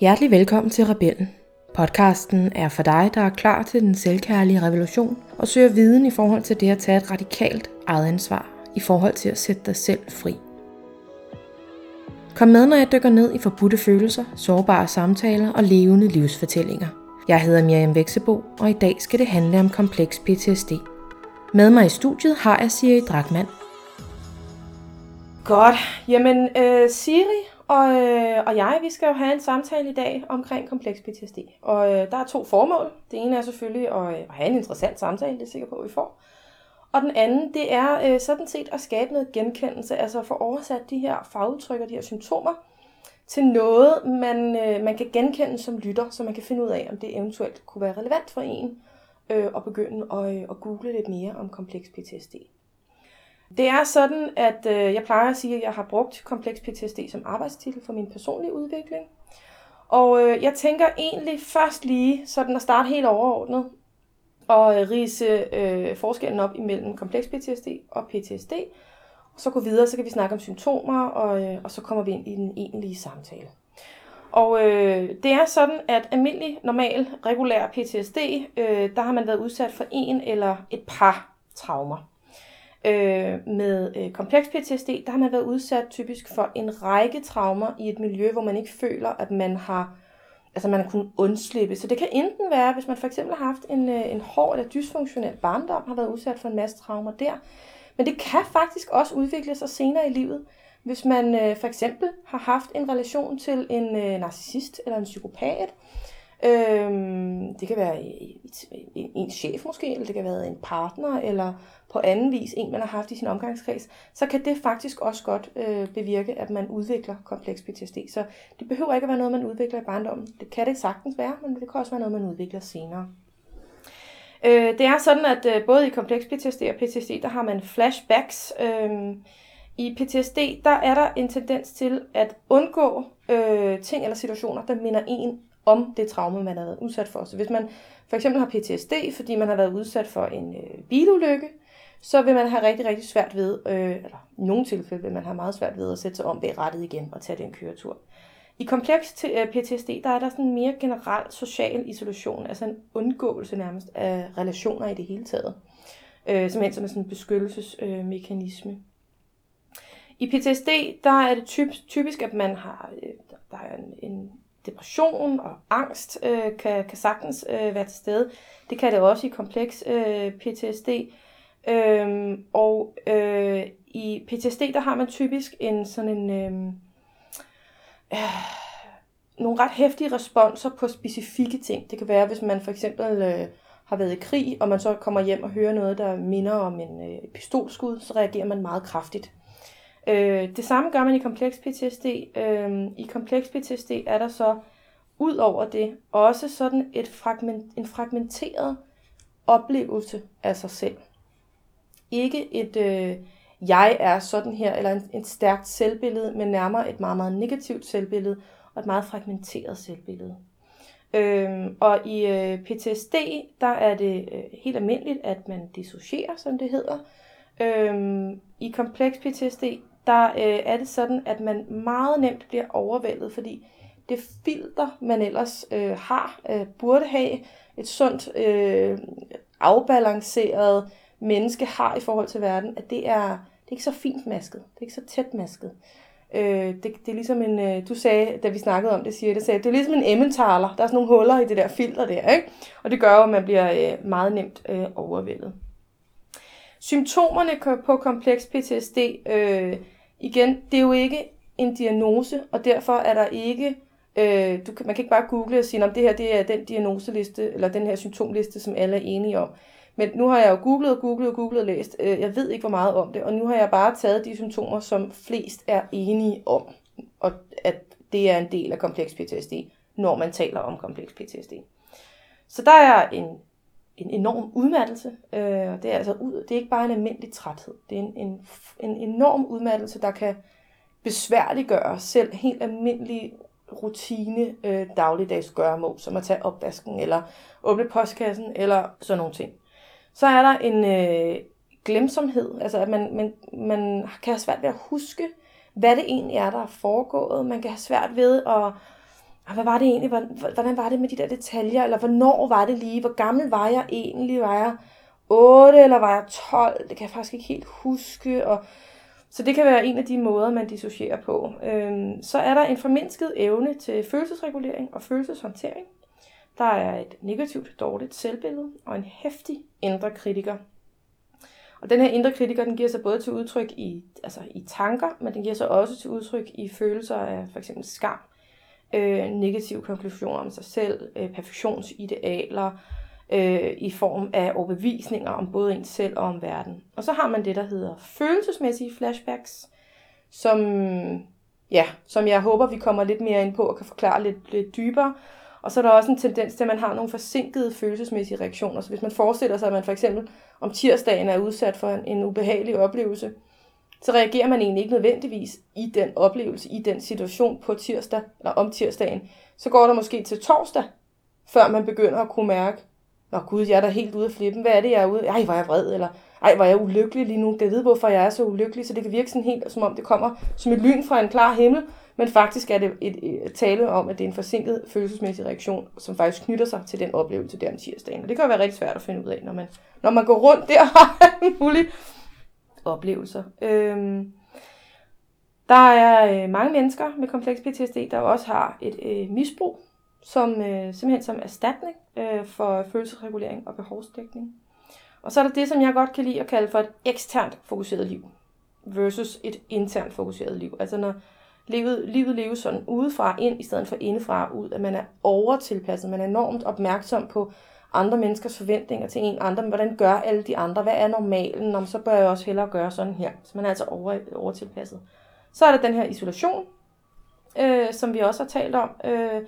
Hjertelig velkommen til Rebellen. Podcasten er for dig, der er klar til den selvkærlige revolution og søger viden i forhold til det at tage et radikalt eget ansvar i forhold til at sætte dig selv fri. Kom med, når jeg dykker ned i forbudte følelser, sårbare samtaler og levende livsfortællinger. Jeg hedder Miriam Veksebo, og i dag skal det handle om kompleks PTSD. Med mig i studiet har jeg Siri Drakman. Godt. Jamen, øh, Siri og, øh, og jeg, vi skal jo have en samtale i dag omkring kompleks PTSD. Og øh, der er to formål. Det ene er selvfølgelig at, øh, at have en interessant samtale, det er sikker på, at vi får. Og den anden, det er øh, sådan set at skabe noget genkendelse, altså at få oversat de her fagudtryk og de her symptomer til noget, man, øh, man kan genkende som lytter, så man kan finde ud af, om det eventuelt kunne være relevant for en øh, at begynde at, øh, at google lidt mere om kompleks PTSD. Det er sådan, at øh, jeg plejer at sige, at jeg har brugt kompleks PTSD som arbejdstitel for min personlige udvikling. Og øh, jeg tænker egentlig først lige sådan at starte helt overordnet og øh, rise øh, forskellen op imellem kompleks PTSD og PTSD. Og så gå videre, så kan vi snakke om symptomer, og, øh, og så kommer vi ind i den egentlige samtale. Og øh, det er sådan, at almindelig, normal, regulær PTSD, øh, der har man været udsat for en eller et par traumer. Øh, med øh, kompleks PTSD, der har man været udsat typisk for en række traumer i et miljø, hvor man ikke føler, at man har altså man har kunnet undslippe. Så det kan enten være, hvis man for eksempel har haft en, øh, en hård eller dysfunktionel barndom, har været udsat for en masse traumer der. Men det kan faktisk også udvikle sig senere i livet, hvis man øh, for eksempel har haft en relation til en øh, narcissist eller en psykopat, Øhm, det kan være en chef måske, eller det kan være en partner, eller på anden vis en, man har haft i sin omgangskreds, så kan det faktisk også godt øh, bevirke, at man udvikler kompleks PTSD. Så det behøver ikke at være noget, man udvikler i barndommen. Det kan det sagtens være, men det kan også være noget, man udvikler senere. Øh, det er sådan, at øh, både i kompleks PTSD og PTSD, der har man flashbacks. Øh, I PTSD, der er der en tendens til at undgå øh, ting eller situationer, der minder en om det traume, man har været udsat for. Så hvis man for eksempel har PTSD, fordi man har været udsat for en øh, bilulykke, så vil man have rigtig, rigtig svært ved, øh, eller i nogle tilfælde vil man have meget svært ved at sætte sig om bag rettet igen og tage den køretur. I kompleks øh, PTSD, der er der sådan en mere generel social isolation, altså en undgåelse nærmest af relationer i det hele taget. Øh, som som sådan en beskyttelsesmekanisme. Øh, I PTSD, der er det typisk, typisk at man har, øh, der er en, en depression og angst øh, kan, kan sagtens øh, være til stede. Det kan det også i kompleks øh, PTSD. Øhm, og øh, i PTSD, der har man typisk en sådan en... Øh, øh, nogle ret hæftige responser på specifikke ting. Det kan være, hvis man for eksempel øh, har været i krig, og man så kommer hjem og hører noget, der minder om en øh, pistolskud, så reagerer man meget kraftigt. Øh, det samme gør man i kompleks PTSD. Øh, I kompleks PTSD er der så ud over det også sådan et fragment, en fragmenteret oplevelse af sig selv. Ikke et øh, jeg er sådan her, eller en, et stærkt selvbillede, men nærmere et meget, meget negativt selvbillede, og et meget fragmenteret selvbillede. Øhm, og i øh, PTSD, der er det øh, helt almindeligt, at man dissocierer, som det hedder. Øhm, I kompleks PTSD, der øh, er det sådan, at man meget nemt bliver overvældet, fordi det filter, man ellers øh, har, øh, burde have, et sundt, øh, afbalanceret menneske har i forhold til verden, at det er, det er ikke så fint masket, det er ikke så tæt masket. Øh, det, det er ligesom en, øh, du sagde, da vi snakkede om det, siger det, sagde, det er ligesom en emmentaler. Der er sådan nogle huller i det der filter der, ikke? Og det gør at man bliver øh, meget nemt øh, overvældet. Symptomerne på kompleks PTSD, øh, igen, det er jo ikke en diagnose, og derfor er der ikke, øh, du, man kan ikke bare google og sige, om det her det er den diagnoseliste, eller den her symptomliste, som alle er enige om. Men nu har jeg jo googlet og googlet og googlet og læst. Øh, jeg ved ikke, hvor meget om det, og nu har jeg bare taget de symptomer, som flest er enige om, og at det er en del af kompleks PTSD, når man taler om kompleks PTSD. Så der er en, en enorm udmattelse. Øh, det, er altså ud, det er ikke bare en almindelig træthed. Det er en, en, en enorm udmattelse, der kan besværliggøre selv helt almindelige rutine øh, dagligdags gøremål, som at tage opvasken, eller åbne postkassen, eller sådan nogle ting. Så er der en øh, glemsomhed, altså at man, man, man kan have svært ved at huske, hvad det egentlig er, der er foregået. Man kan have svært ved at ah, hvad var det egentlig, hvordan var det med de der detaljer, eller hvornår var det lige, hvor gammel var jeg egentlig, var jeg 8 eller var jeg 12, det kan jeg faktisk ikke helt huske, og så det kan være en af de måder, man dissocierer på. Øhm, så er der en formindsket evne til følelsesregulering og følelseshåndtering. Der er et negativt, dårligt selvbillede og en hæftig indre kritiker. Og den her indre kritiker, den giver sig både til udtryk i, altså i tanker, men den giver sig også til udtryk i følelser af for eksempel skam, øh, negative konklusioner om sig selv, øh, perfektionsidealer, øh, i form af overbevisninger om både ens selv og om verden. Og så har man det, der hedder følelsesmæssige flashbacks, som, ja, som jeg håber, vi kommer lidt mere ind på og kan forklare lidt, lidt dybere. Og så er der også en tendens til, at man har nogle forsinkede følelsesmæssige reaktioner. Så hvis man forestiller sig, at man for eksempel om tirsdagen er udsat for en, en ubehagelig oplevelse, så reagerer man egentlig ikke nødvendigvis i den oplevelse, i den situation på tirsdag, eller om tirsdagen. Så går der måske til torsdag, før man begynder at kunne mærke, Nå gud, jeg er da helt ude af flippen. Hvad er det, jeg er ude Ej, hvor er jeg vred, eller ej, hvor er jeg ulykkelig lige nu. Jeg ved, hvorfor jeg er så ulykkelig, så det kan virke sådan helt, som om det kommer som et lyn fra en klar himmel. Men faktisk er det et, et, tale om, at det er en forsinket følelsesmæssig reaktion, som faktisk knytter sig til den oplevelse der om tirsdagen. Og det kan jo være rigtig svært at finde ud af, når man, når man går rundt der og har mulige oplevelser. Øhm, der er øh, mange mennesker med kompleks PTSD, der også har et øh, misbrug som øh, simpelthen som erstatning øh, for følelsesregulering og behovsdækning. Og så er der det, som jeg godt kan lide at kalde for et eksternt fokuseret liv versus et internt fokuseret liv. Altså når livet, livet leves sådan udefra ind, i stedet for indefra ud, at man er overtilpasset, man er enormt opmærksom på andre menneskers forventninger til en andre, hvordan gør alle de andre, hvad er normalen, Nå, så bør jeg også hellere gøre sådan her. Så man er altså over, overtilpasset. Så er der den her isolation, øh, som vi også har talt om, øh,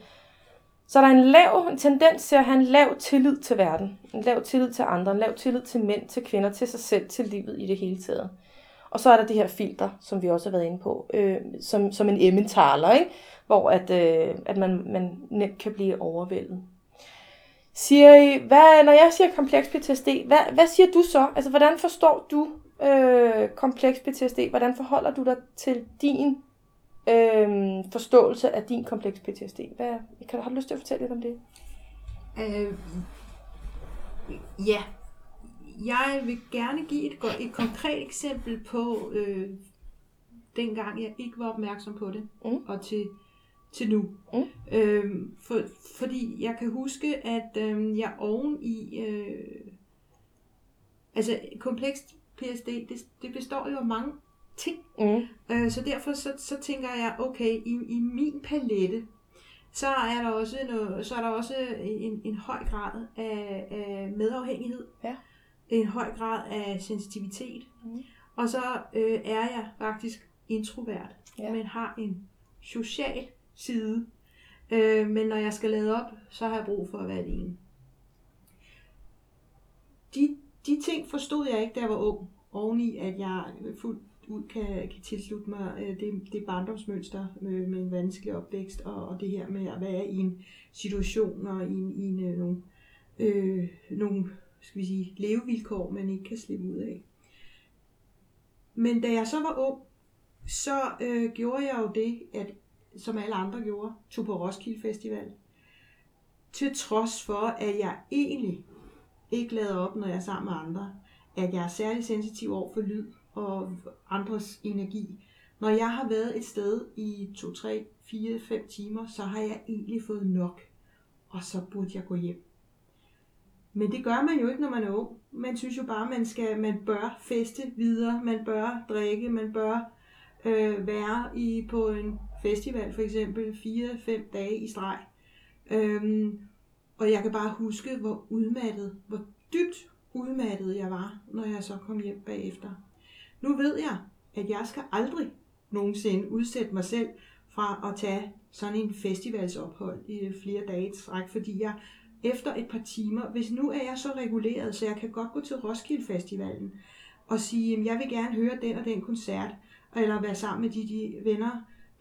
så der er en lav en tendens til at have en lav tillid til verden. En lav tillid til andre, en lav tillid til mænd, til kvinder, til sig selv, til livet i det hele taget. Og så er der det her filter, som vi også har været inde på, øh, som, som en emmentaler, ikke? hvor at, øh, at man, man nemt kan blive overvældet. Siger I, hvad, når jeg siger kompleks PTSD, hvad, hvad siger du så? Altså, hvordan forstår du øh, kompleks PTSD? Hvordan forholder du dig til din øh, forståelse af din kompleks PTSD. Hvad, kan, har du lyst til at fortælle lidt om det? Øh, ja. Jeg vil gerne give et, et konkret eksempel på øh, dengang jeg ikke var opmærksom på det, mm. og til, til nu. Mm. Øh, for, fordi jeg kan huske, at øh, jeg oven i... Øh, altså komplekst PSD, det, det består jo af mange ting. Mm. Øh, så derfor så, så tænker jeg, okay, i, i min palette, så er der også, noget, så er der også en, en høj grad af, af medafhængighed. Ja. En høj grad af sensitivitet. Mm. Og så øh, er jeg faktisk introvert, ja. men har en social side. Øh, men når jeg skal lade op, så har jeg brug for at være alene. De, de ting forstod jeg ikke, da jeg var ung. Oveni, at jeg fuldt ud kan, kan tilslutte mig øh, det, det barndomsmønster med, med en vanskelig opvækst, og, og det her med at være i en situation og i, en, i en, øh, nogle, øh, nogle skal vi sige, levevilkår, man ikke kan slippe ud af. Men da jeg så var ung, så øh, gjorde jeg jo det, at, som alle andre gjorde, tog på Roskilde Festival. Til trods for, at jeg egentlig ikke lader op, når jeg er sammen med andre. At jeg er særlig sensitiv over for lyd og andres energi. Når jeg har været et sted i 2, 3, 4, 5 timer, så har jeg egentlig fået nok, og så burde jeg gå hjem. Men det gør man jo ikke, når man er ung. Man synes jo bare, man skal, man bør feste videre, man bør drikke, man bør øh, være i på en festival for eksempel 4-5 dage i streg. Øhm, og jeg kan bare huske, hvor udmattet, hvor dybt udmattet jeg var, når jeg så kom hjem bagefter. Nu ved jeg, at jeg skal aldrig nogensinde udsætte mig selv fra at tage sådan en festivalsophold i flere dage i træk, fordi jeg efter et par timer, hvis nu er jeg så reguleret, så jeg kan godt gå til Roskilde Festivalen og sige, at jeg vil gerne høre den og den koncert, eller være sammen med de, de venner,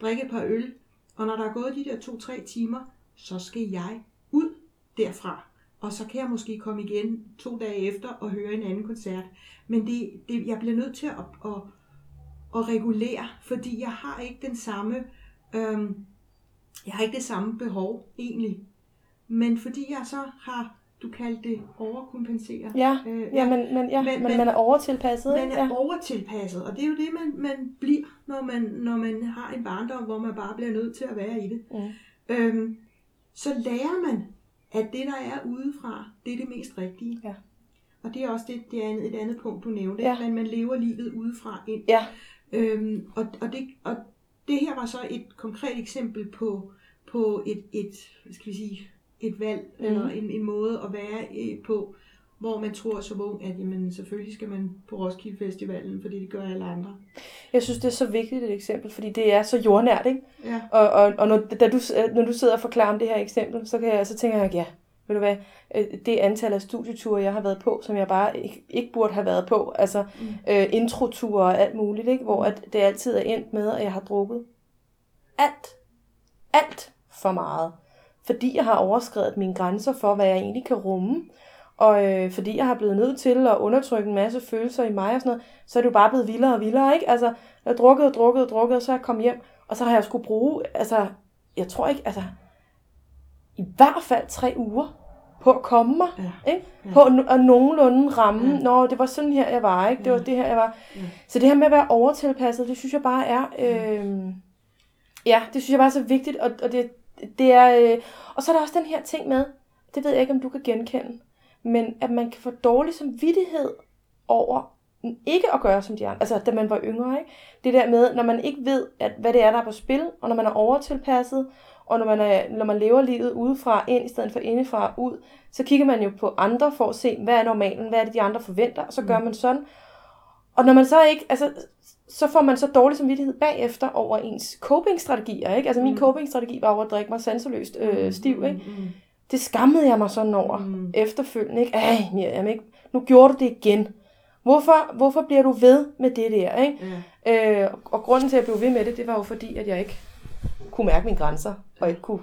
drikke et par øl, og når der er gået de der to-tre timer, så skal jeg ud derfra og så kan jeg måske komme igen to dage efter og høre en anden koncert. Men det, det, jeg bliver nødt til at, at, at regulere, fordi jeg har ikke den samme øhm, jeg har ikke det samme behov egentlig. Men fordi jeg så har, du kaldte det overkompensere. Ja, Øh, ja, men, men, ja, Men- men, man er overtilpasset, Man er Ja. overtilpasset, og det er jo det, man, man bliver, når man, når man har en barndom, hvor man bare bliver nødt til at være i det. Mm. Øhm, så lærer man, at det, der er udefra, det er det mest rigtige. Ja. Og det er også det, det er et andet punkt, du nævnte. Ja. Ja. Men man lever livet udefra ind. Ja, Øhm, og, og, det, og det her var så et konkret eksempel på, på et, et, hvad skal vi sige, et valg, mm. eller en, en måde at være øh, på, hvor man tror som ung, at jamen, selvfølgelig skal man på Roskilde Festivalen, fordi det gør alle andre. jeg synes, det er så vigtigt et eksempel, fordi det er så jordnært, ikke? Ja. Og, og, og når, da du, når du sidder og forklarer om det her eksempel, så, kan jeg, så tænker jeg, ja, ved du hvad, øh, det antal af studieture, jeg har været på, som jeg bare ikke, ikke burde have været på, altså mm. øh, introture og alt muligt, ikke? hvor at det altid er endt med, at jeg har drukket alt, alt for meget. Fordi jeg har overskrevet mine grænser for, hvad jeg egentlig kan rumme, og øh, fordi jeg har blevet nødt til at undertrykke en masse følelser i mig og sådan noget, så er det jo bare blevet vildere og vildere, ikke? Altså, jeg har drukket og drukket og drukket, og så er jeg kommet hjem, og så har jeg skulle bruge, altså, jeg tror ikke, altså, i hvert fald tre uger på at komme mig, Ja. ikke? På at, at nogenlunde ramme, Ja. ja. når det var sådan her, jeg var, ikke? Det var Ja. det her, jeg var. Ja. Så det her med at være overtilpasset, det synes jeg bare er, øh, ja, det synes jeg bare er så vigtigt, og, og det, det er, øh, og så er der også den her ting med, det ved jeg ikke, om du kan genkende, men at man kan få dårlig samvittighed over ikke at gøre som de andre, altså da man var yngre, ikke? Det der med, når man ikke ved, at, hvad det er, der er på spil, og når man er overtilpasset, og når man, er, når man lever livet udefra ind, i stedet for indefra ud, så kigger man jo på andre for at se, hvad er normalen, hvad er det, de andre forventer, og så gør man sådan. Og når man så ikke, altså, så får man så dårlig samvittighed bagefter over ens coping-strategier, ikke? Altså min Mm. coping-strategi var over at drikke mig sanseløst øh, stiv, ikke? Mm, mm, Det skammede jeg mig sådan over Mm. mm. efterfølgende, ikke? Ej, Miriam, ikke? Nu gjorde du det igen. Hvorfor, hvorfor bliver du ved med det der, ikke? ja. Øh, og grunden til, at jeg blev ved med det, det var jo fordi, at jeg ikke kunne mærke mine grænser, og ikke kunne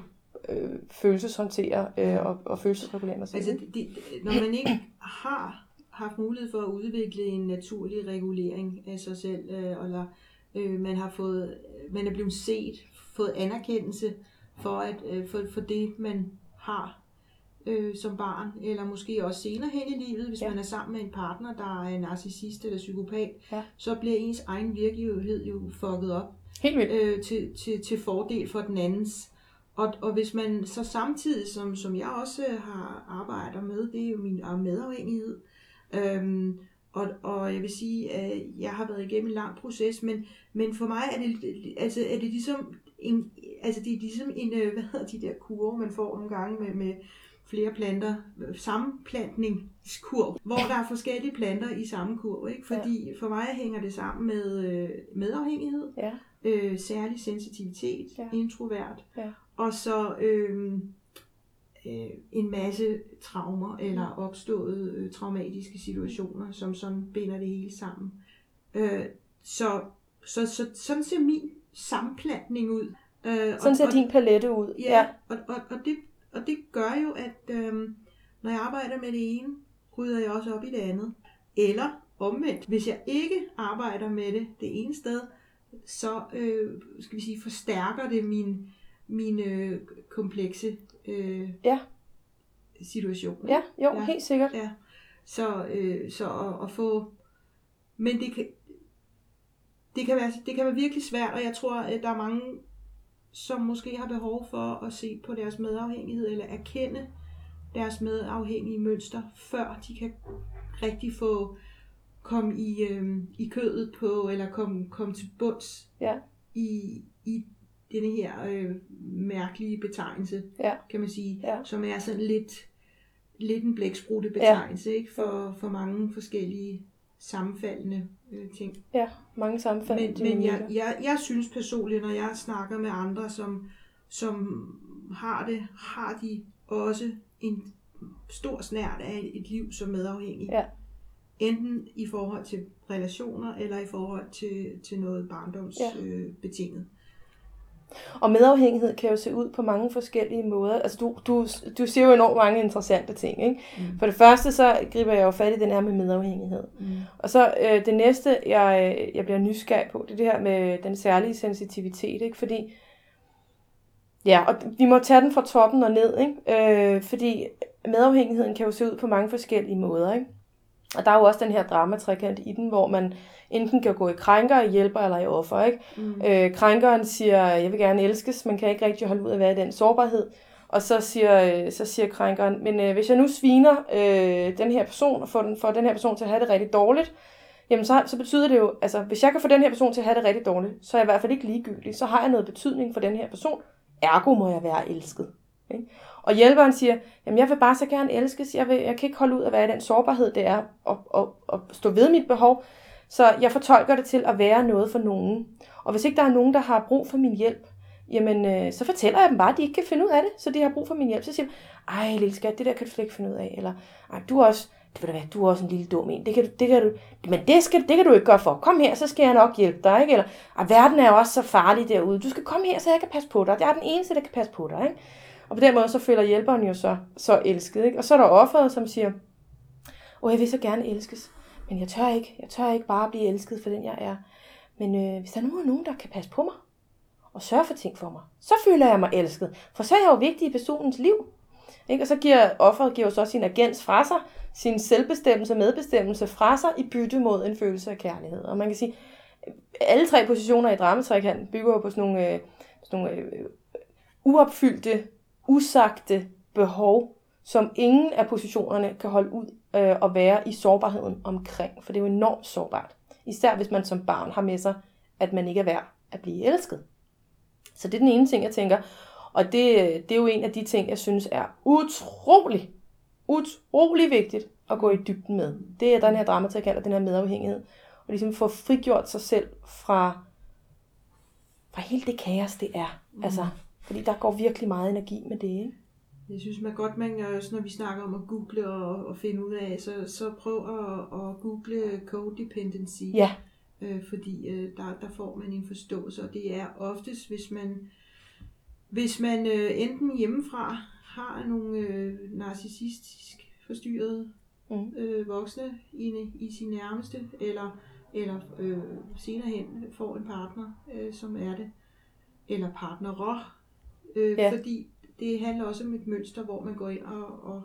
øh, følelseshåndtere øh, og, og følelsesregulere mig selv. Altså, det, det, når man ikke har haft mulighed for at udvikle en naturlig regulering af sig selv, øh, eller øh, man har fået, man er blevet set, fået anerkendelse for, at, øh, for, for det, man har øh, som barn, eller måske også senere hen i livet, hvis Ja. man er sammen med en partner, der er narcissist eller psykopat, Ja. så bliver ens egen virkelighed jo fucket op Helt vildt. øh, til, til, til fordel for den andens. Og, og hvis man så samtidig, som, som jeg også har arbejder med, det er jo min øh, medafhængighed. Øhm, og, og jeg vil sige, at jeg har været igennem en lang proces, men, men for mig er det, altså, er det ligesom en, altså det er ligesom en, øh, hvad hedder de der kurve, man får nogle gange med, med flere planter, sammenplantningskurv, hvor der er forskellige planter i samme kurv, ikke? Fordi for mig hænger det sammen med øh, medafhængighed, Ja. øh, særlig sensitivitet, Ja. ja. introvert, Ja. og så øh, øh, en masse traumer eller opståede øh, traumatiske situationer, som sådan binder det hele sammen. Øh, så, så, så sådan ser min sammenplantning ud. Øh, Sådan ser din palette ud. Ja, ja. Og, og, og, det, og det gør jo, at øhm, når jeg arbejder med det ene, rydder jeg også op i det andet. Eller omvendt, hvis jeg ikke arbejder med det det ene sted, så øh, skal vi sige, forstærker det min, min øh, komplekse øh, Ja. situation. Ja, jo, Ja. helt sikkert. Ja. Så, øh, så at, at få... Men det kan, det, kan være, det kan være virkelig svært, og jeg tror, at der er mange, som måske har behov for at se på deres medafhængighed, eller erkende deres medafhængige mønster, før de kan rigtig få komme i, øh, i kødet på, eller komme, komme til bunds Ja. i, i denne her øh, mærkelige betegnelse, Ja. kan man sige, Ja. som er sådan lidt, lidt en blæksprutte betegnelse, ja. ikke? For, for mange forskellige sammenfaldende øh, ting. Ja, mange sammenfald. Men, men jeg, jeg, jeg synes personligt, når jeg snakker med andre, som, som har det, har de også en stor snært af et liv som medafhængig. Ja. Enten i forhold til relationer, eller i forhold til, til noget barndomsbetinget. Ja. Øh, betinget. Og medafhængighed kan jo se ud på mange forskellige måder. Altså, du, du, du siger jo enormt mange interessante ting, ikke? Mm. For det første, så griber jeg jo fat i den her med medafhængighed. Mm. Og så øh, det næste, jeg, jeg bliver nysgerrig på, det er det her med den særlige sensitivitet, ikke? Fordi Ja, og vi må tage den fra toppen og ned, ikke? Øh, fordi medafhængigheden kan jo se ud på mange forskellige måder. Ikke? Og der er jo også den her dramatrekant i den, hvor man enten kan gå i krænker, i hjælper eller i offer. Ikke? Mm. Øh, krænkeren siger, jeg vil gerne elskes, man kan ikke rigtig holde ud af at være i den sårbarhed. Og så siger, så siger krænkeren, men øh, hvis jeg nu sviner øh, den her person, og får den, får den her person til at have det rigtig dårligt, jamen så, så betyder det jo, altså hvis jeg kan få den her person til at have det rigtig dårligt, så er jeg i hvert fald ikke ligegyldig. Så har jeg noget betydning for den her person. Ergo må jeg være elsket. Ikke? Og hjælperen siger, jamen jeg vil bare så gerne elskes, jeg, vil, jeg kan ikke holde ud at være i den sårbarhed, det er at, at, at stå ved mit behov, så jeg fortolker det til at være noget for nogen. Og hvis ikke der er nogen, der har brug for min hjælp, jamen øh, så fortæller jeg dem bare, at de ikke kan finde ud af det, så de har brug for min hjælp. Så siger jeg, ej lille skat, det der kan du slet ikke finde ud af, eller ej, du er også, det vil da være, du er også en lille dum en, det kan, du, det kan du, men det, skal, det kan du ikke gøre for. Kom her, så skal jeg nok hjælpe dig, ikke? Eller, ej, verden er jo også så farlig derude, du skal komme her, så jeg kan passe på dig. Jeg er den eneste, der kan passe på dig, ikke? Og på den måde, så føler hjælperen jo så, så elsket. Ikke? Og så er der offeret, som siger, åh, jeg vil så gerne elskes, men jeg tør ikke. Jeg tør ikke bare blive elsket for den, jeg er. Men øh, hvis der nu er nogen, der kan passe på mig, og sørge for ting for mig, så føler jeg mig elsket. For så er jeg jo vigtig i personens liv. Ikke? Og så giver offeret giver jo så sin agens fra sig, sin selvbestemmelse og medbestemmelse fra sig i bytte mod en følelse af kærlighed. Og man kan sige, alle tre positioner i dramatrækanten bygger jo på sådan nogle, øh, sådan nogle øh, uopfyldte usagte behov, som ingen af positionerne kan holde ud øh, og være i sårbarheden omkring. For det er jo enormt sårbart. Især hvis man som barn har med sig, at man ikke er værd at blive elsket. Så det er den ene ting, jeg tænker. Og det, det er jo en af de ting, jeg synes er utrolig, utrolig vigtigt at gå i dybden med. Det er den her dramatik, og den her medafhængighed. Og ligesom få frigjort sig selv fra, fra hele det kaos, det er. Mm. Altså, fordi der går virkelig meget energi med det, ikke? Jeg synes man godt, man også når vi snakker om at google og, og finde ud af, så, så prøv at, at google codependency. Ja. Øh, fordi øh, der, der får man en forståelse, og det er oftest, hvis man, hvis man øh, enten hjemmefra har nogle øh, narcissistisk forstyrrede mm. øh, voksne i, i sin nærmeste, eller, eller øh, senere hen får en partner, øh, som er det, eller partnerer, Øh, ja. Fordi det handler også om et mønster, hvor man går ind og, og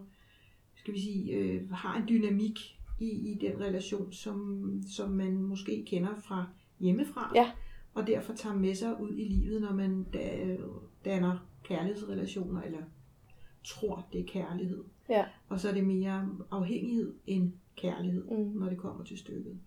skal vi sige, øh, har en dynamik i, i den relation, som, som man måske kender fra hjemmefra. Ja. Og derfor tager med sig ud i livet, når man danner kærlighedsrelationer, eller tror, det er kærlighed. Ja. Og så er det mere afhængighed end kærlighed, mm. når det kommer til stykket.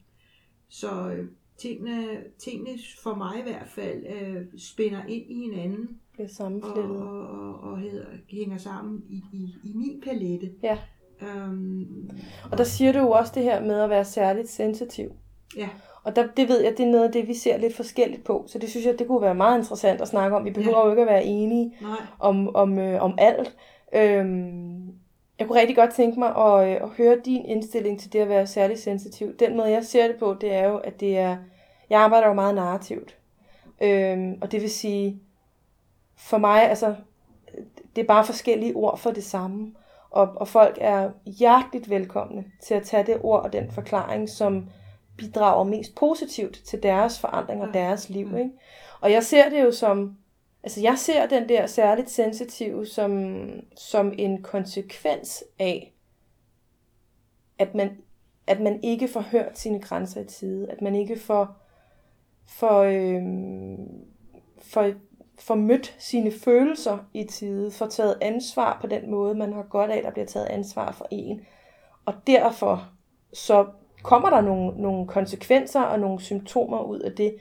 Så øh, tingene, tingene for mig i hvert fald øh, spænder ind i hinanden bliver sammenflettet. Og, og, og hedder, hænger sammen i, i, i min palette. Ja. Um, og der siger du jo også det her med at være særligt sensitiv. Ja. Og der, det ved jeg, det er noget af det, vi ser lidt forskelligt på. Så det synes jeg, det kunne være meget interessant at snakke om. Vi behøver ja. jo ikke at være enige Nej. om, om, øh, om alt. Øhm, jeg kunne rigtig godt tænke mig at, øh, at høre din indstilling til det at være særligt sensitiv. Den måde, jeg ser det på, det er jo, at det er... Jeg arbejder jo meget narrativt. Øhm, og det vil sige, for mig, altså, det er bare forskellige ord for det samme. Og, og folk er hjerteligt velkomne til at tage det ord og den forklaring, som bidrager mest positivt til deres forandring og deres liv. Ikke? Og jeg ser det jo som, altså jeg ser den der særligt sensitive som, som en konsekvens af, at man, at man ikke får hørt sine grænser i tide, at man ikke får, får, øh, får får mødt sine følelser i tide, får taget ansvar på den måde, man har godt af, der bliver taget ansvar for en. Og derfor så kommer der nogle, nogle konsekvenser og nogle symptomer ud af det.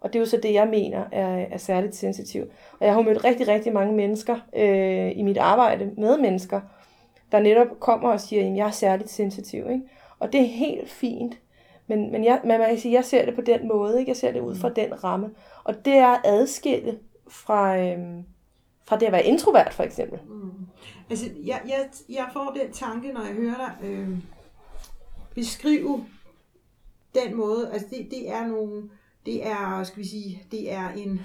Og det er jo så det, jeg mener er, er særligt sensitiv. Og jeg har mødt rigtig, rigtig mange mennesker øh, i mit arbejde med mennesker, der netop kommer og siger, at jeg er særligt sensitiv. Ikke? Og det er helt fint. Men, men jeg, man kan sige, jeg ser det på den måde. Ikke? Jeg ser det ud fra den ramme. Og det er at adskille fra, øhm, fra det at være introvert, for eksempel. Mm. Altså, jeg, jeg, jeg får den tanke, når jeg hører dig øh, beskrive den måde, altså det, det er nogle, det er, skal vi sige, det er en,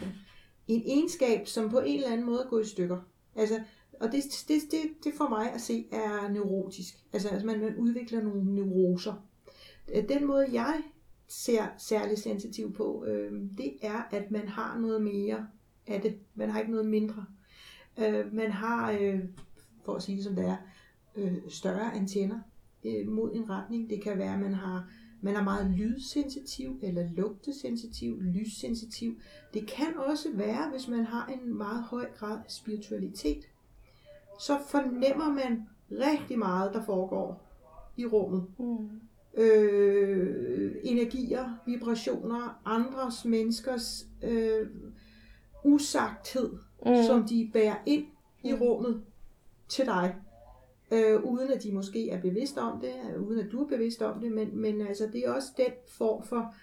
en egenskab, som på en eller anden måde går i stykker. Altså, og det, det, det, det for mig at se er neurotisk. Altså, altså man, man udvikler nogle neuroser. Den måde, jeg ser særligt sensitiv på, øh, det er, at man har noget mere af det. Man har ikke noget mindre. Øh, man har, øh, for at sige det som det er, øh, større antenner øh, mod en retning. Det kan være, at man har man er meget lydsensitiv eller lugtesensitiv, lyssensitiv. Det kan også være, hvis man har en meget høj grad af spiritualitet. Så fornemmer man rigtig meget, der foregår i rummet. Mm. Øh, energier, vibrationer, andres menneskers øh, usagthed, mm. som de bærer ind i rummet til dig øh, uden at de måske er bevidst om det, øh, uden at du er bevidst om det, men, men altså, det er også den form for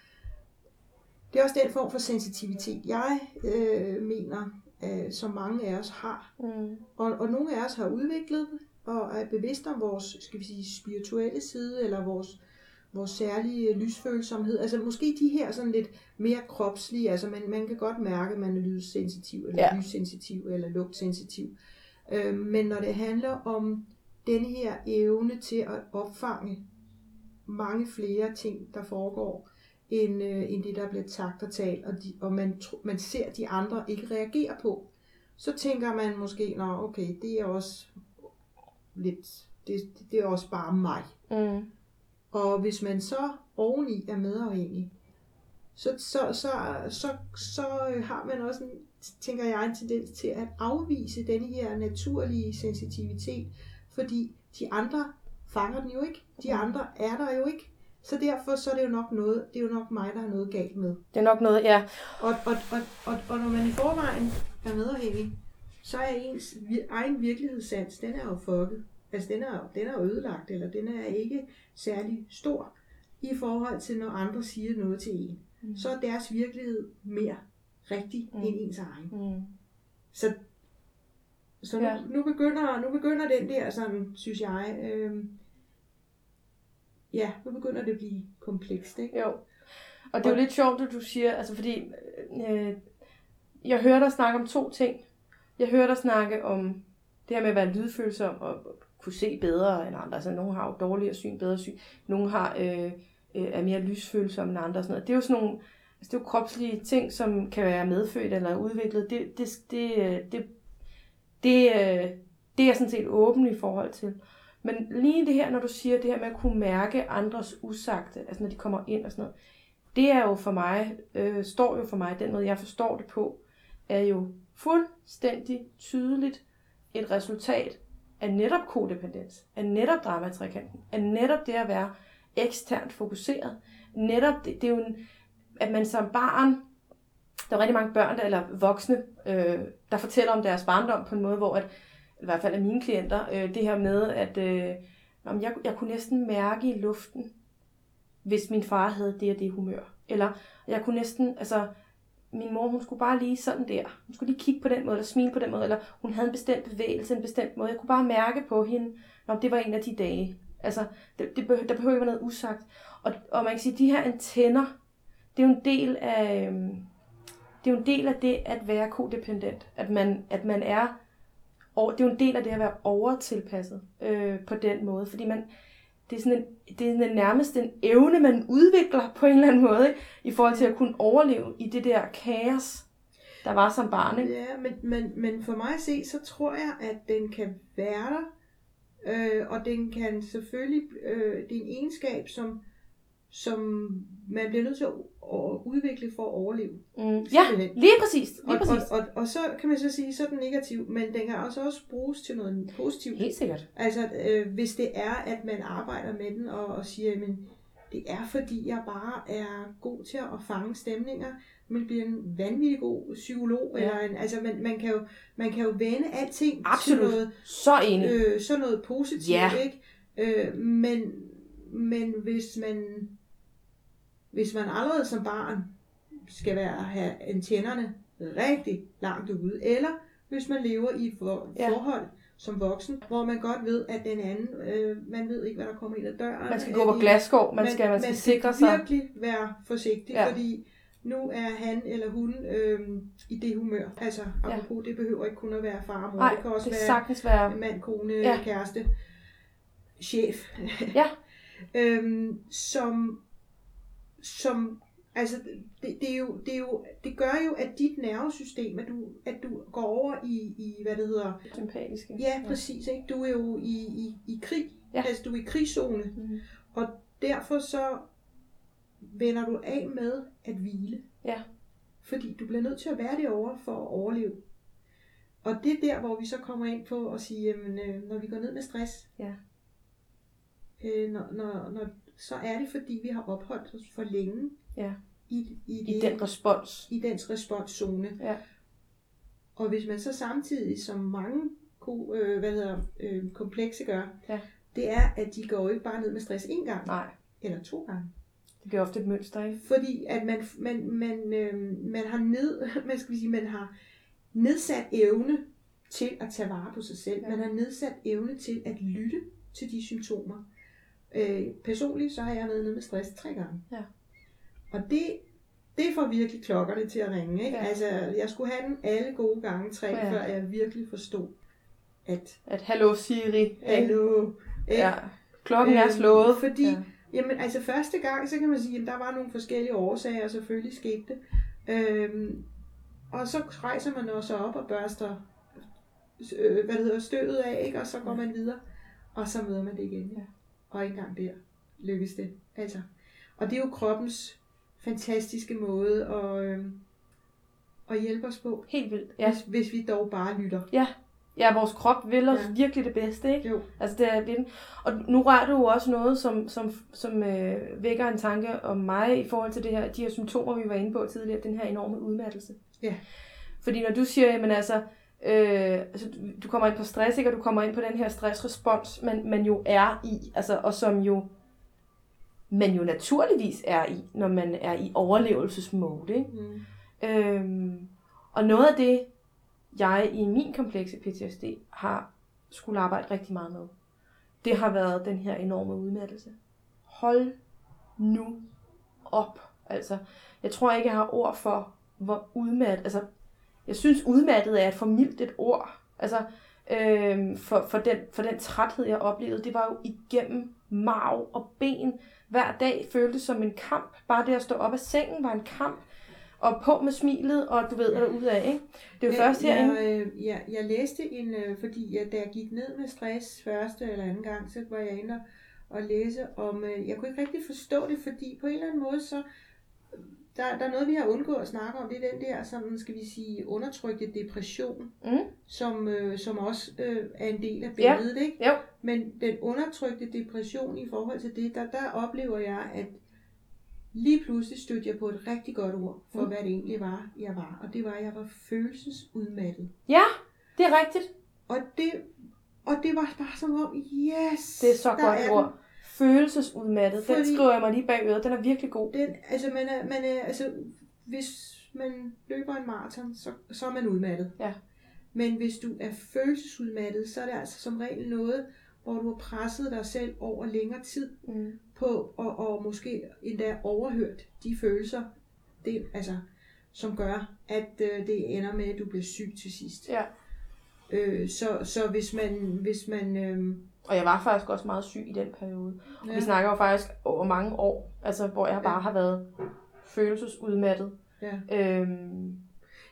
det er også den form for sensitivitet, jeg øh, mener, øh, som mange af os har. Mm. Og, og nogle af os har udviklet og er bevidst om vores skal vi sige, spirituelle side, eller vores, vores særlige lysfølsomhed. Altså måske de her sådan lidt mere kropslige, altså man, man kan godt mærke, at man er lydsensitiv, eller ja. lyssensitiv, eller lugtsensitiv. Øh, men når det handler om denne her evne til at opfange mange flere ting, der foregår, end, øh, end det, der bliver sagt og talt, og, de, og man, man ser de andre ikke reagere på, så tænker man måske, nå okay, det er også lidt, det, det er også bare mig. Mm. Og hvis man så oveni er medafhængig, så, så, så, så, så har man også, en, tænker jeg, en tendens til at afvise denne her naturlige sensitivitet, fordi de andre fanger den jo ikke. De mm. andre er der jo ikke. Så derfor så er det jo nok noget, det er jo nok mig, der har noget galt med. Det er nok noget, ja. Og, og, og, og, og når man i forvejen er medafhængig, så er ens egen virkelighedssans, den er jo fucket. Altså den er, den er ødelagt, eller den er ikke særlig stor i forhold til, når andre siger noget til en. Mm. Så er deres virkelighed mere rigtig mm. end ens egen. Mm. Så så nu, ja. nu, begynder, nu begynder den der, sådan, synes jeg, øh, ja, nu begynder det at blive komplekst, ikke? Jo. Og det er jo lidt sjovt, at du siger, altså fordi, øh, jeg hører dig snakke om to ting. Jeg hører dig snakke om det her med at være lydfølsom og kunne se bedre end andre. Altså, nogle har jo dårligere syn, bedre syn. Nogle har, øh, øh, er mere lysfølsomme end andre. Og sådan noget. Det er jo sådan nogle, altså, det er jo kropslige ting, som kan være medfødt eller udviklet. Det, det, det, det det, øh, det er jeg sådan set åben i forhold til. Men lige det her, når du siger det her med at kunne mærke andres usagte, altså når de kommer ind og sådan noget, det er jo for mig, øh, står jo for mig, den måde jeg forstår det på, er jo fuldstændig tydeligt et resultat af netop kodependens, af netop dramatrikanten, af netop det at være eksternt fokuseret. Netop, det, det er jo en, at man som barn der er rigtig mange børn, der, eller voksne, øh, der fortæller om deres barndom på en måde, hvor at, i hvert fald af mine klienter, øh, det her med, at øh, jeg, jeg kunne næsten mærke i luften, hvis min far havde det og det humør. Eller jeg kunne næsten, altså min mor, hun skulle bare lige sådan der. Hun skulle lige kigge på den måde, eller smile på den måde, eller hun havde en bestemt bevægelse, en bestemt måde. Jeg kunne bare mærke på hende, når det var en af de dage. Altså, det, det behøver, der behøver ikke være noget usagt. Og, og man kan sige, at de her antenner, det er jo en del af, øhm, det er jo en del af det at være kodependent, at man, at man er, og det er jo en del af det at være overtilpasset øh, på den måde, fordi man, det er sådan en, det er en, nærmest en evne, man udvikler på en eller anden måde, ikke? i forhold til at kunne overleve i det der kaos, der var som barn. Ikke? Ja, men, men, men for mig at se, så tror jeg, at den kan være der, øh, og den kan selvfølgelig, øh, det er en egenskab, som, som man bliver nødt til at udvikle for at overleve. Mm. Ja, lige præcis. Lige præcis. Og, og, og, og så kan man så sige, så er den negativ, men den kan også, også bruges til noget positivt. Helt sikkert. Altså, øh, hvis det er, at man arbejder med den og, og siger, men det er fordi, jeg bare er god til at fange stemninger, man bliver en vanvittig god psykolog, ja. eller en, altså man, man, kan jo, man kan jo vende alting Absolut. til noget, så enig. Øh, så noget positivt, ja. ikke? Øh, men, men hvis man hvis man allerede som barn skal være, have antennerne rigtig langt ude, eller hvis man lever i et for, ja. forhold som voksen, hvor man godt ved, at den anden, øh, man ved ikke, hvad der kommer ind ad døren. Man skal gå på glasgård, man, man skal, man skal, man skal sikre sig. Man skal virkelig være forsigtig, ja. fordi nu er han eller hun øh, i det humør. Altså, apropos, ja. det behøver ikke kun at være far og mor. Ej, det kan også det være, være mand, kone, ja. kæreste, chef. Ja. øhm, som som Altså, det, det, er jo, det, er jo, det gør jo, at dit nervesystem, at du, at du går over i, i hvad det hedder, Sympatiske. ja, præcis, ikke? du er jo i, i, i krig, Ja. altså du er i krigszone, Mm. og derfor så vender du af med at hvile. Ja. Fordi du bliver nødt til at være derovre for at overleve. Og det er der, hvor vi så kommer ind på at sige, jamen, øh, når vi går ned med stress, Ja. øh, når, når, når, så er det fordi, vi har opholdt os for længe Ja. i, i, I det, den respons. i dens responszone. Ja. Og hvis man så samtidig, som mange ko- øh, hvad hedder, øh, komplekse gør, Ja. det er, at de går ikke bare ned med stress én gang, Nej, eller to gange. det bliver ofte et mønster, ikke? Fordi at man, man, man, øh, man har ned, man skal sige, man har nedsat evne til at tage vare på sig selv. Ja. Man har nedsat evne til at lytte til de symptomer. Øh, personligt så har jeg været nede med stress tre gange. Ja. Og det, det får virkelig klokkerne til at ringe. Ikke? Ja. Altså, jeg skulle have den alle gode gange tre, Ja. før jeg virkelig forstod, at At hallo Siri, hallo, ikke? Ja. Klokken er Øhm, slået. fordi- Ja. Jamen, altså første gang, så kan man sige, at der var nogle forskellige årsager, og selvfølgelig skete det. Øhm, og så rejser man også op og børster øh, hvad det hedder, støvet af, ikke? og så går man videre, og så møder man det igen. Ja. Og ikke engang der lykkes det. Altså. Og det er jo kroppens fantastiske måde at, øh, at hjælpe os på, Helt vildt. ja. Ja. hvis, hvis vi dog bare lytter. ja, vores krop vil os Ja. virkelig det bedste, ikke? Jo. Altså det er vildt. Og nu rører du jo også noget, som, som, som øh, vækker en tanke om mig i forhold til det her, de her symptomer, vi var inde på tidligere, den her enorme udmattelse. Ja. Fordi når du siger, jamen altså, øh, altså du- du kommer ind på stress, ikke? og du kommer ind på den her stressrespons, man, man jo er i, altså, og som jo man jo naturligvis er i, når man er i overlevelsesmode. Ikke? Mm. Øhm, og noget af det, jeg i min komplekse PTSD har skulle arbejde rigtig meget med, det har været den her enorme udmattelse. Hold nu op. Altså, jeg tror ikke, jeg har ord for, hvor udmattet, altså, jeg synes udmattet er et for mildt et ord. Altså, øhm, for, for, den, for den træthed, jeg oplevede, det var jo igennem marv og ben. Hver dag føltes som en kamp. Bare det at stå op af sengen var en kamp. Og på med smilet, og du ved, hvad der er ud af, ikke? Det er jo først herinde. jeg, øh, jeg, jeg læste en, øh, fordi jeg, da jeg gik ned med stress første eller anden gang, så var jeg inde og, og læse om, øh, jeg kunne ikke rigtig forstå det, fordi på en eller anden måde, så der, der er noget, vi har undgået at snakke om, det er den der, sådan skal vi sige, undertrykte depression, Mm. som, øh, som også øh, er en del af Ja. billedet, ikke? Jo. Men den undertrykte depression i forhold til det, der, der oplever jeg, at lige pludselig stødte jeg på et rigtig godt ord for, Mm. hvad det egentlig var, jeg var. Og det var, at jeg var følelsesudmattet. Ja, det er rigtigt. Og det, og det var bare som om, yes! Det er så godt et den. Følelsesudmattet. Den Fordi- skriver jeg mig lige bag øret. Den er virkelig god. Den, altså, man er, man er, altså, hvis man løber en maraton, så, så er man udmattet. Ja. Men hvis du er følelsesudmattet, så er det altså som regel noget, hvor du har presset dig selv over længere tid Mm. på, og, og måske endda overhørt de følelser, det, altså, som gør, at øh, det ender med, at du bliver syg til sidst. Ja. Øh, så, så hvis man, hvis man øh, Og jeg var faktisk også meget syg i den periode. Og ja, vi snakker jo faktisk over mange år, altså hvor jeg bare har været følelsesudmattet. ja, Øhm,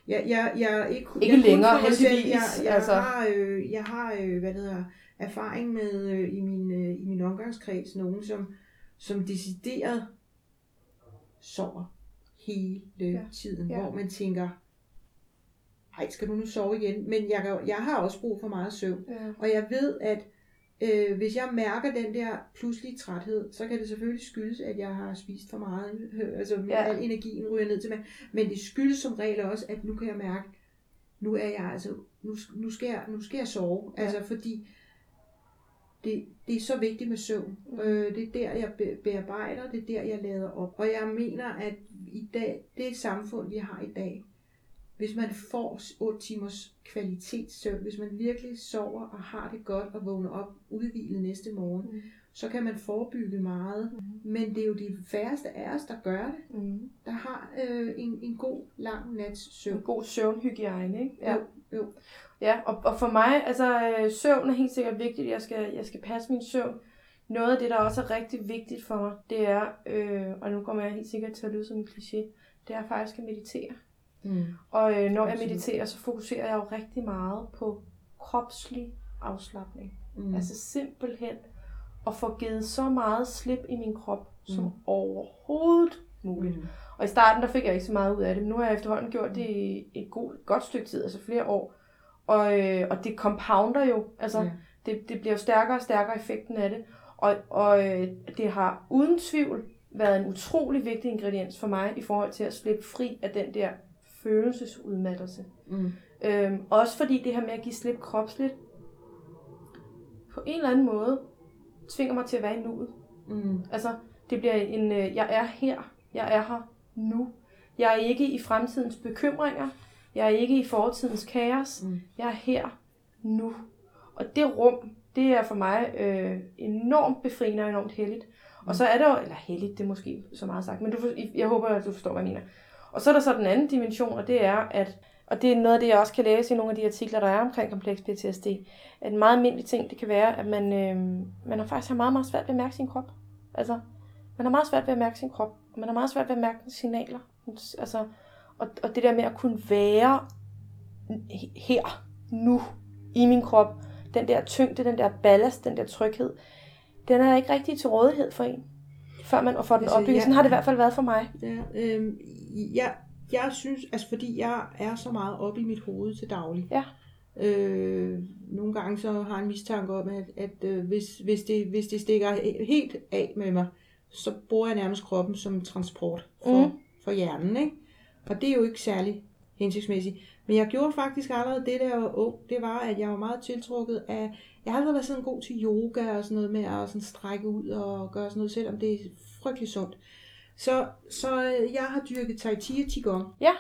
Jeg, jeg, jeg ikke, Ikke jeg længere, heldigvis, Jeg, jeg, altså. har, øh, jeg har øh, hvad det hedder, erfaring med øh, i, min, øh, i min omgangskreds nogen, som, som decideret sover hele Ja. tiden, Ja. hvor man tænker, ej, skal du nu sove igen? Men jeg, jeg har også brug for meget søvn. ja. Og jeg ved, at øh, hvis jeg mærker den der pludselige træthed, så kan det selvfølgelig skyldes, at jeg har spist for meget. Øh, altså Ja. al energien ryger ned til mig. Men det skyldes som regel også, at nu kan jeg mærke, nu er jeg altså, nu, nu, skal, jeg, nu skal jeg sove. Ja. Altså fordi, det, det er så vigtigt med søvn. Mm. Øh, det er der, jeg be- bearbejder, det er der, jeg lader op. Og jeg mener, at i dag, det samfund, vi har i dag, hvis man får 8 timers kvalitetssøvn, hvis man virkelig sover og har det godt og vågner op udhvilet næste morgen, Mm. så kan man forebygge meget. Mm. Men det er jo de færreste af os, der gør det, Mm. der har øh, en, en god lang nats En søvn. god søvnhygiejne, ikke? Ja. Jo, jo. Ja, og, og for mig, altså øh, søvn er helt sikkert vigtigt. Jeg skal, jeg skal passe min søvn. noget af det, der også er rigtig vigtigt for mig, det er, øh, og nu kommer jeg helt sikkert til at lyde som en kliché, det er faktisk at meditere. Mm. Og øh, når jeg mediterer, så fokuserer jeg jo rigtig meget på kropslig afslappning. Mm. Altså simpelthen at få givet så meget slip i min krop som Mm. overhovedet muligt. Mm. Og i starten, der fik jeg ikke så meget ud af det, men nu har jeg efterhånden gjort det i et god, godt stykke tid, altså flere år. Og, øh, og det compounder jo, altså Ja. det, det bliver jo stærkere og stærkere effekten af det. Og, og øh, det har uden tvivl været en utrolig vigtig ingrediens for mig i forhold til at slippe fri af den der følelsesudmattelse. Mm. Øhm, også fordi det her med at give slip kropsligt, på en eller anden måde, tvinger mig til at være i nuet. Mm. Altså, det bliver en, øh, jeg er her, jeg er her nu. Jeg er ikke i fremtidens bekymringer, jeg er ikke i fortidens kaos, Mm. jeg er her nu. Og det rum, det er for mig øh, enormt befriende og enormt heldigt. Og så er der jo, eller heldigt, det er måske så meget sagt, men du, jeg håber, at du forstår, hvad jeg mener. Og så er der så den anden dimension, og det er, at, og det er noget af det, jeg også kan læse i nogle af de artikler, der er omkring kompleks PTSD, at en meget almindelig ting, det kan være, at man, øh, man har faktisk har meget, meget svært ved at mærke sin krop. Altså, man har meget svært ved at mærke sin krop, man har meget svært ved at mærke signaler. Altså, og, og det der med at kunne være her, nu, i min krop, den der tyngde, den der ballast, den der tryghed, den er ikke rigtig til rådighed for en, før man får den Altså, opbygget. Sådan har det i hvert fald været for mig. Ja, øhm, jeg, jeg synes, altså fordi jeg er så meget oppe i mit hoved til daglig. Ja. Øh, nogle gange så har jeg en mistanke om, at, at øh, hvis, hvis, det, hvis det stikker he- helt af med mig, så bruger jeg nærmest kroppen som transport for, Mm. for hjernen. Ikke? Og det er jo ikke særlig hensigtsmæssigt. Men jeg gjorde faktisk allerede det, jeg var ung. Det var, at jeg var meget tiltrukket af... Jeg har aldrig været sådan god til yoga og sådan noget med at sådan strække ud og gøre sådan noget, selvom det er frygtelig sundt. Så, så øh, jeg har dyrket Tai Chi og Qigong. Ja.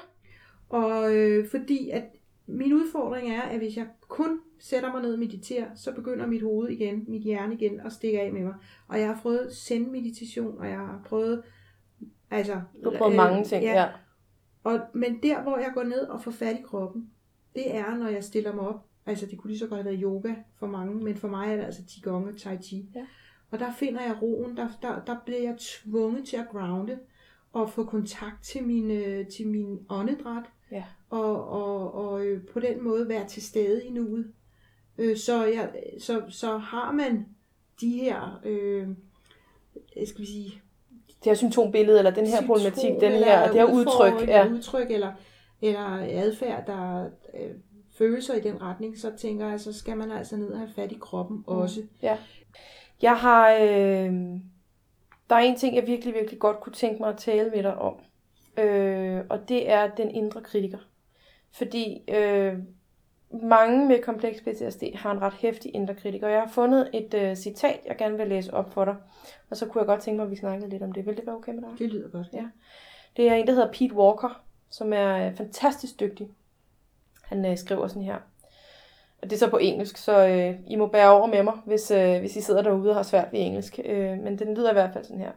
Og øh, fordi at min udfordring er, at hvis jeg kun sætter mig ned og mediterer, så begynder mit hoved igen, mit hjerne igen at stikke af med mig. Og jeg har prøvet send meditation, og jeg har prøvet, altså... Du har prøvet mange ting, ja. ja. Og, men der, hvor jeg går ned og får fat i kroppen, det er, når jeg stiller mig op. Altså, det kunne lige så godt have været yoga for mange, men for mig er det altså Qigong og Tai Chi. Ja. Og der finder jeg roen, der, der, der bliver jeg tvunget til at grounde og få kontakt til min, øh, til min åndedræt. Ja. Og, og, og øh, på den måde være til stede i nuet. Øh, så, jeg, så, så har man de her, øh, skal vi sige, Det her symptombillede, eller den her symptom, problematik, den her, det her udtryk. Ja. udtryk eller, eller adfærd, der øh, følelser i den retning, så tænker jeg, så skal man altså ned og have fat i kroppen Mm. også. Jeg har... Øh, der er en ting, jeg virkelig, virkelig godt kunne tænke mig at tale med dig om. Øh, og det er den indre kritiker. Fordi øh, mange med kompleks PTSD har en ret hæftig indre kritiker. Jeg har fundet et øh, citat, jeg gerne vil læse op for dig. Og så kunne jeg godt tænke mig, at vi snakkede lidt om det. Vil det være okay med dig? Det lyder godt. Ja. Det er en, der hedder Pete Walker, som er øh, fantastisk dygtig. Han øh, skriver sådan her. Og det er så på engelsk, så øh, I må bære over med mig, hvis, øh, hvis I sidder derude og har svært ved engelsk. Øh, men den lyder i hvert fald sådan her.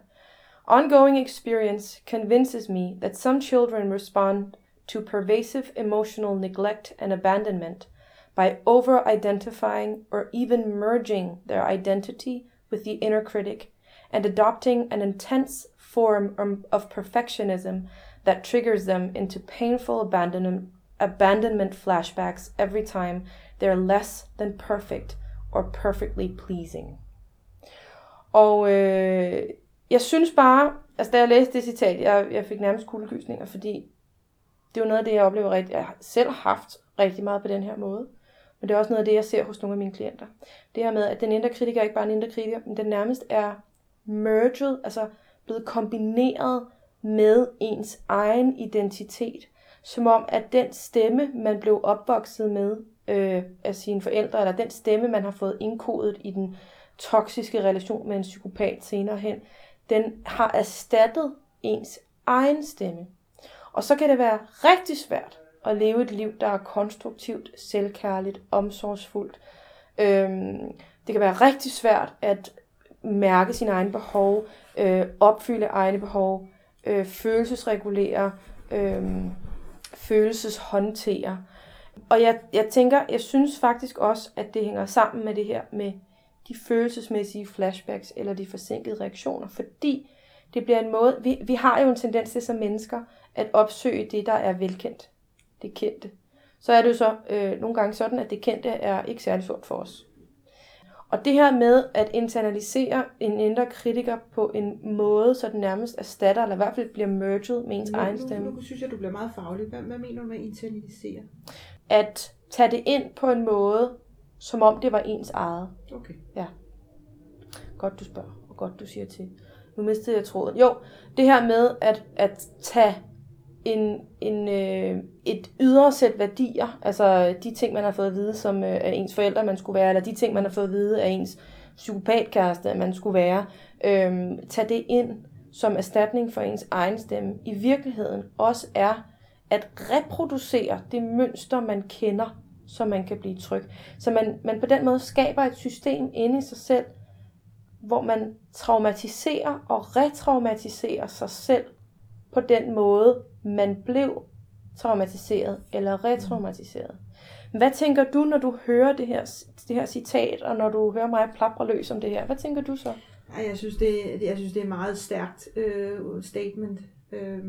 Ongoing experience convinces me that some children respond to pervasive emotional neglect and abandonment by over-identifying or even merging their identity with the inner critic and adopting an intense form of perfectionism that triggers them into painful abandonment, abandonment flashbacks every time they're less than perfect or perfectly pleasing. Og øh, jeg synes bare, altså da jeg læste det citat, jeg, jeg fik nærmest kuldegysninger, fordi det er jo noget af det, jeg oplever rigtig, jeg har haft rigtig meget på den her måde. Men det er også noget af det, jeg ser hos nogle af mine klienter. Det her med, at den indre kritiker er ikke bare en indre kritiker, men den nærmest er merged, altså blevet kombineret med ens egen identitet. Som om, at den stemme, man blev opvokset med øh, af sine forældre, eller den stemme, man har fået indkodet i den toksiske relation med en psykopat senere hen, den har erstattet ens egen stemme. Og så kan det være rigtig svært at leve et liv, der er konstruktivt, selvkærligt, omsorgsfuldt. Øhm, det kan være rigtig svært at mærke sine egne behov, øh, opfylde egne behov, øh, følelsesregulere, øh, følelseshåndterer. Og jeg, jeg tænker, jeg synes faktisk også, at det hænger sammen med det her med de følelsesmæssige flashbacks eller de forsinkede reaktioner, fordi det bliver en måde, vi, vi har jo en tendens til som mennesker at opsøge det, der er velkendt, det kendte. Så er det jo så øh, nogle gange sådan, at det kendte er ikke særlig sundt for os. Og det her med at internalisere en indre kritiker på en måde, så den nærmest erstatter, eller i hvert fald bliver merged med ens nu, egen nu, stemme. nu synes jeg, du bliver meget faglig. Hvad, hvad mener du med internalisere? At tage det ind på en måde, som om det var ens eget. Okay. Godt du spørger, og godt du siger til. Nu mistede jeg tråden. Jo, det her med at, at tage en, en, øh, et ydre sæt værdier, altså de ting, man har fået at vide, som øh, af ens forældre, man skulle være, eller de ting, man har fået at vide af ens psykopatkæreste, man skulle være, øh, tage det ind som erstatning for ens egen stemme, i virkeligheden også er at reproducere det mønster, man kender, så man kan blive tryg. Så man, man på den måde skaber et system inde i sig selv, hvor man traumatiserer og retraumatiserer sig selv på den måde, man blev traumatiseret eller retraumatiseret. Hvad tænker du, når du hører det her, det her citat, og når du hører mig plapre løs om det her? Hvad tænker du så? Jeg synes, det, jeg synes, det er et meget stærkt øh, statement. Øh,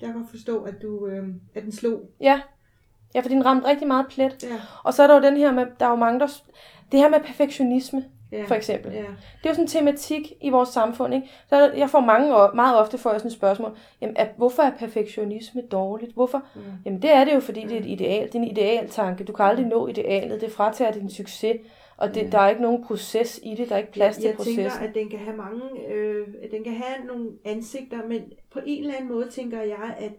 jeg kan forstå, at, du, øh, at den slog. Ja, ja fordi den ramte rigtig meget plet. Ja, Og så er der jo den her med, der er jo mange, der... Det her med perfektionisme, ja, for eksempel. Ja, Det er jo sådan en tematik i vores samfund. Ikke? Så jeg får mange, meget ofte får jeg sådan et spørgsmål, jamen, er, hvorfor er perfektionisme dårligt? Hvorfor? Mm. Jamen det er det jo, fordi det er et ideal. Det er en idealtanke. Du kan aldrig nå idealet. Det fratager din succes. Og det, Ja. der er ikke nogen proces i det. Der er ikke plads jeg, til jeg tænker, processen. at den kan have mange, øh, at den kan have nogle ansigter, men på en eller anden måde tænker jeg, at,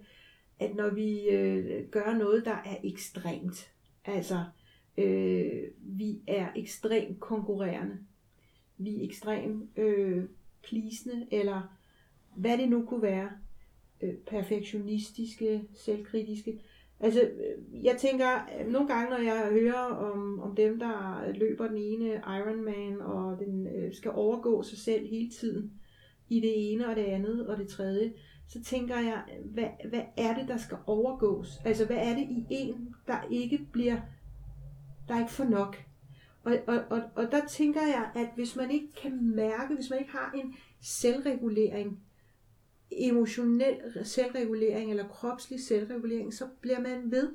at når vi øh, gør noget, der er ekstremt, altså øh, vi er ekstremt konkurrerende, vi er ekstremt øh, plisende, eller hvad det nu kunne være, øh, perfektionistiske, selvkritiske. Altså, øh, jeg tænker, øh, nogle gange, når jeg hører om, om dem, der løber den ene Ironman, og den øh, skal overgå sig selv hele tiden i det ene og det andet og det tredje, så tænker jeg, øh, hvad, hvad er det, der skal overgås? Altså, hvad er det i en, der ikke bliver, der ikke får nok? Og, og, og, og der tænker jeg, at hvis man ikke kan mærke, hvis man ikke har en selvregulering, emotionel selvregulering eller kropslig selvregulering, så bliver man ved.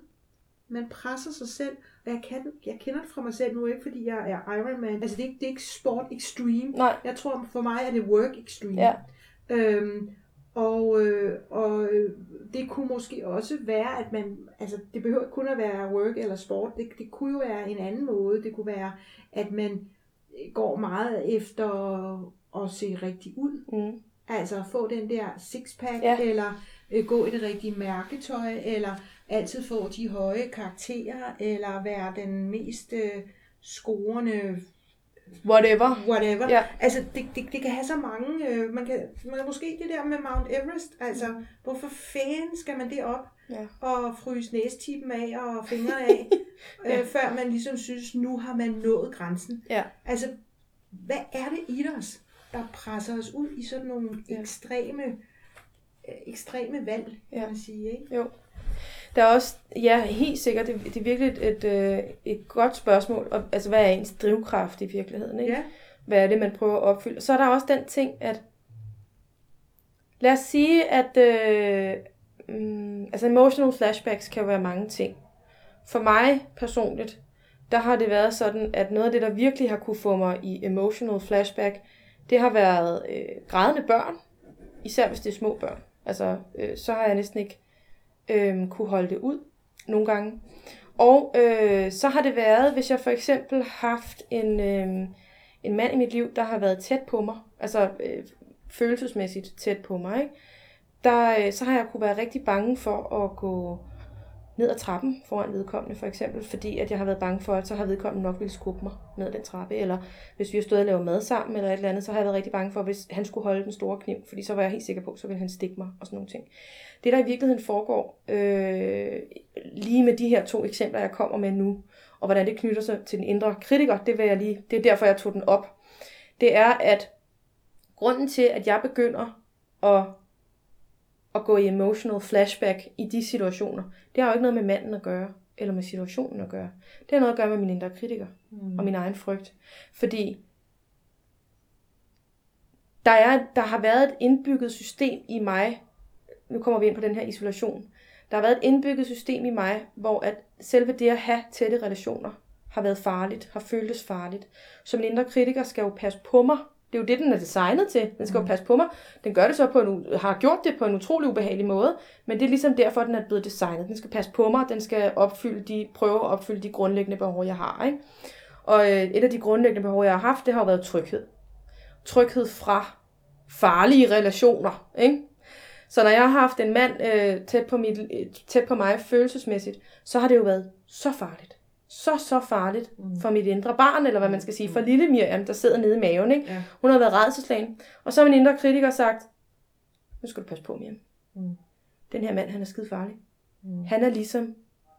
Man presser sig selv, og jeg, kan, jeg kender det fra mig selv nu, ikke fordi jeg er Ironman. Altså det er, ikke, det er ikke sport extreme. Nej, Jeg tror for mig er det work extreme. Ja. Øhm, og, øh, og øh, det kunne måske også være, at man, altså det behøver kun at være work eller sport, det, det kunne jo være en anden måde. Det kunne være, at man går meget efter at se rigtig ud. mm. Altså få den der sixpack, ja. eller øh, gå i det rigtige mærketøj, eller altid få de høje karakterer, eller være den mest øh, scorende whatever. whatever. Ja. Altså, det, det, det kan have så mange... Øh, man, kan, man måske det der med Mount Everest, altså, Mm. hvorfor fanden skal man det op Ja. og fryse næstippen af og fingrene af, Ja. øh, før man ligesom synes, nu har man nået grænsen. Ja. Altså, hvad er det i os, der presser os ud i sådan nogle Ja. ekstreme, øh, ekstreme valg, kan Ja. man sige, ikke? Jo. Der er også, ja, helt sikkert, det, det er virkelig et, et, øh, et godt spørgsmål. Og, altså, hvad er ens drivkraft i virkeligheden? Ikke? Ja. Hvad er det, man prøver at opfylde? Så er der også den ting, at lad os sige, at øh, mm, altså emotional flashbacks kan være mange ting. For mig personligt, der har det været sådan, at noget af det, der virkelig har kunne få mig i emotional flashback, det har været øh, grædende børn, især hvis det er små børn. Altså, øh, så har jeg næsten ikke øh, kunne holde det ud nogle gange. Og øh, så har det været, hvis jeg for eksempel haft en, øh, en mand i mit liv, der har været tæt på mig, altså øh, følelsesmæssigt tæt på mig, ikke? Der, øh, så har jeg kunne være rigtig bange for at gå ned ad trappen foran vedkommende, for eksempel, fordi at jeg har været bange for, at så har vedkommende nok ville skubbe mig ned ad den trappe, eller hvis vi har stået og lavet mad sammen, eller et eller andet, så har jeg været rigtig bange for, hvis han skulle holde den store kniv, fordi så var jeg helt sikker på, så ville han stikke mig, og sådan nogle ting. Det, der i virkeligheden foregår, øh, lige med de her to eksempler, jeg kommer med nu, og hvordan det knytter sig til den indre kritiker, det, vil jeg lige, det er derfor, jeg tog den op. Det er, at grunden til, at jeg begynder at, at gå i emotional flashback i de situationer, det har jo ikke noget med manden at gøre. eller med situationen at gøre. Det har noget at gøre med min indre kritiker mm. og min egen frygt. Fordi der, er, der har været et indbygget system i mig, nu kommer vi ind på den her isolation, der har været et indbygget system i mig, hvor at selve det at have tætte relationer har været farligt, har føltes farligt. Som en indre kritiker skal jo passe på mig. Det er jo det, den er designet til. Den skal jo passe på mig. Den gør det så på en, har gjort det på en utrolig ubehagelig måde, men det er ligesom derfor, den er blevet designet. Den skal passe på mig, den skal opfylde de, prøve at opfylde de grundlæggende behov, jeg har. Ikke? Og øh, et af de grundlæggende behov, jeg har haft, det har jo været tryghed. Tryghed fra farlige relationer. Ikke? Så når jeg har haft en mand øh, tæt, på mit, tæt på mig følelsesmæssigt, så har det jo været så farligt. Så, så farligt mm. for mit indre barn, eller hvad man skal sige, for lille Miriam, der sidder nede i maven. Ikke? Ja. Hun har været redselslagen. Og så har min indre kritiker sagt, nu skal du passe på, Miriam. Mm. Den her mand, han er skide farlig. Mm. Han er ligesom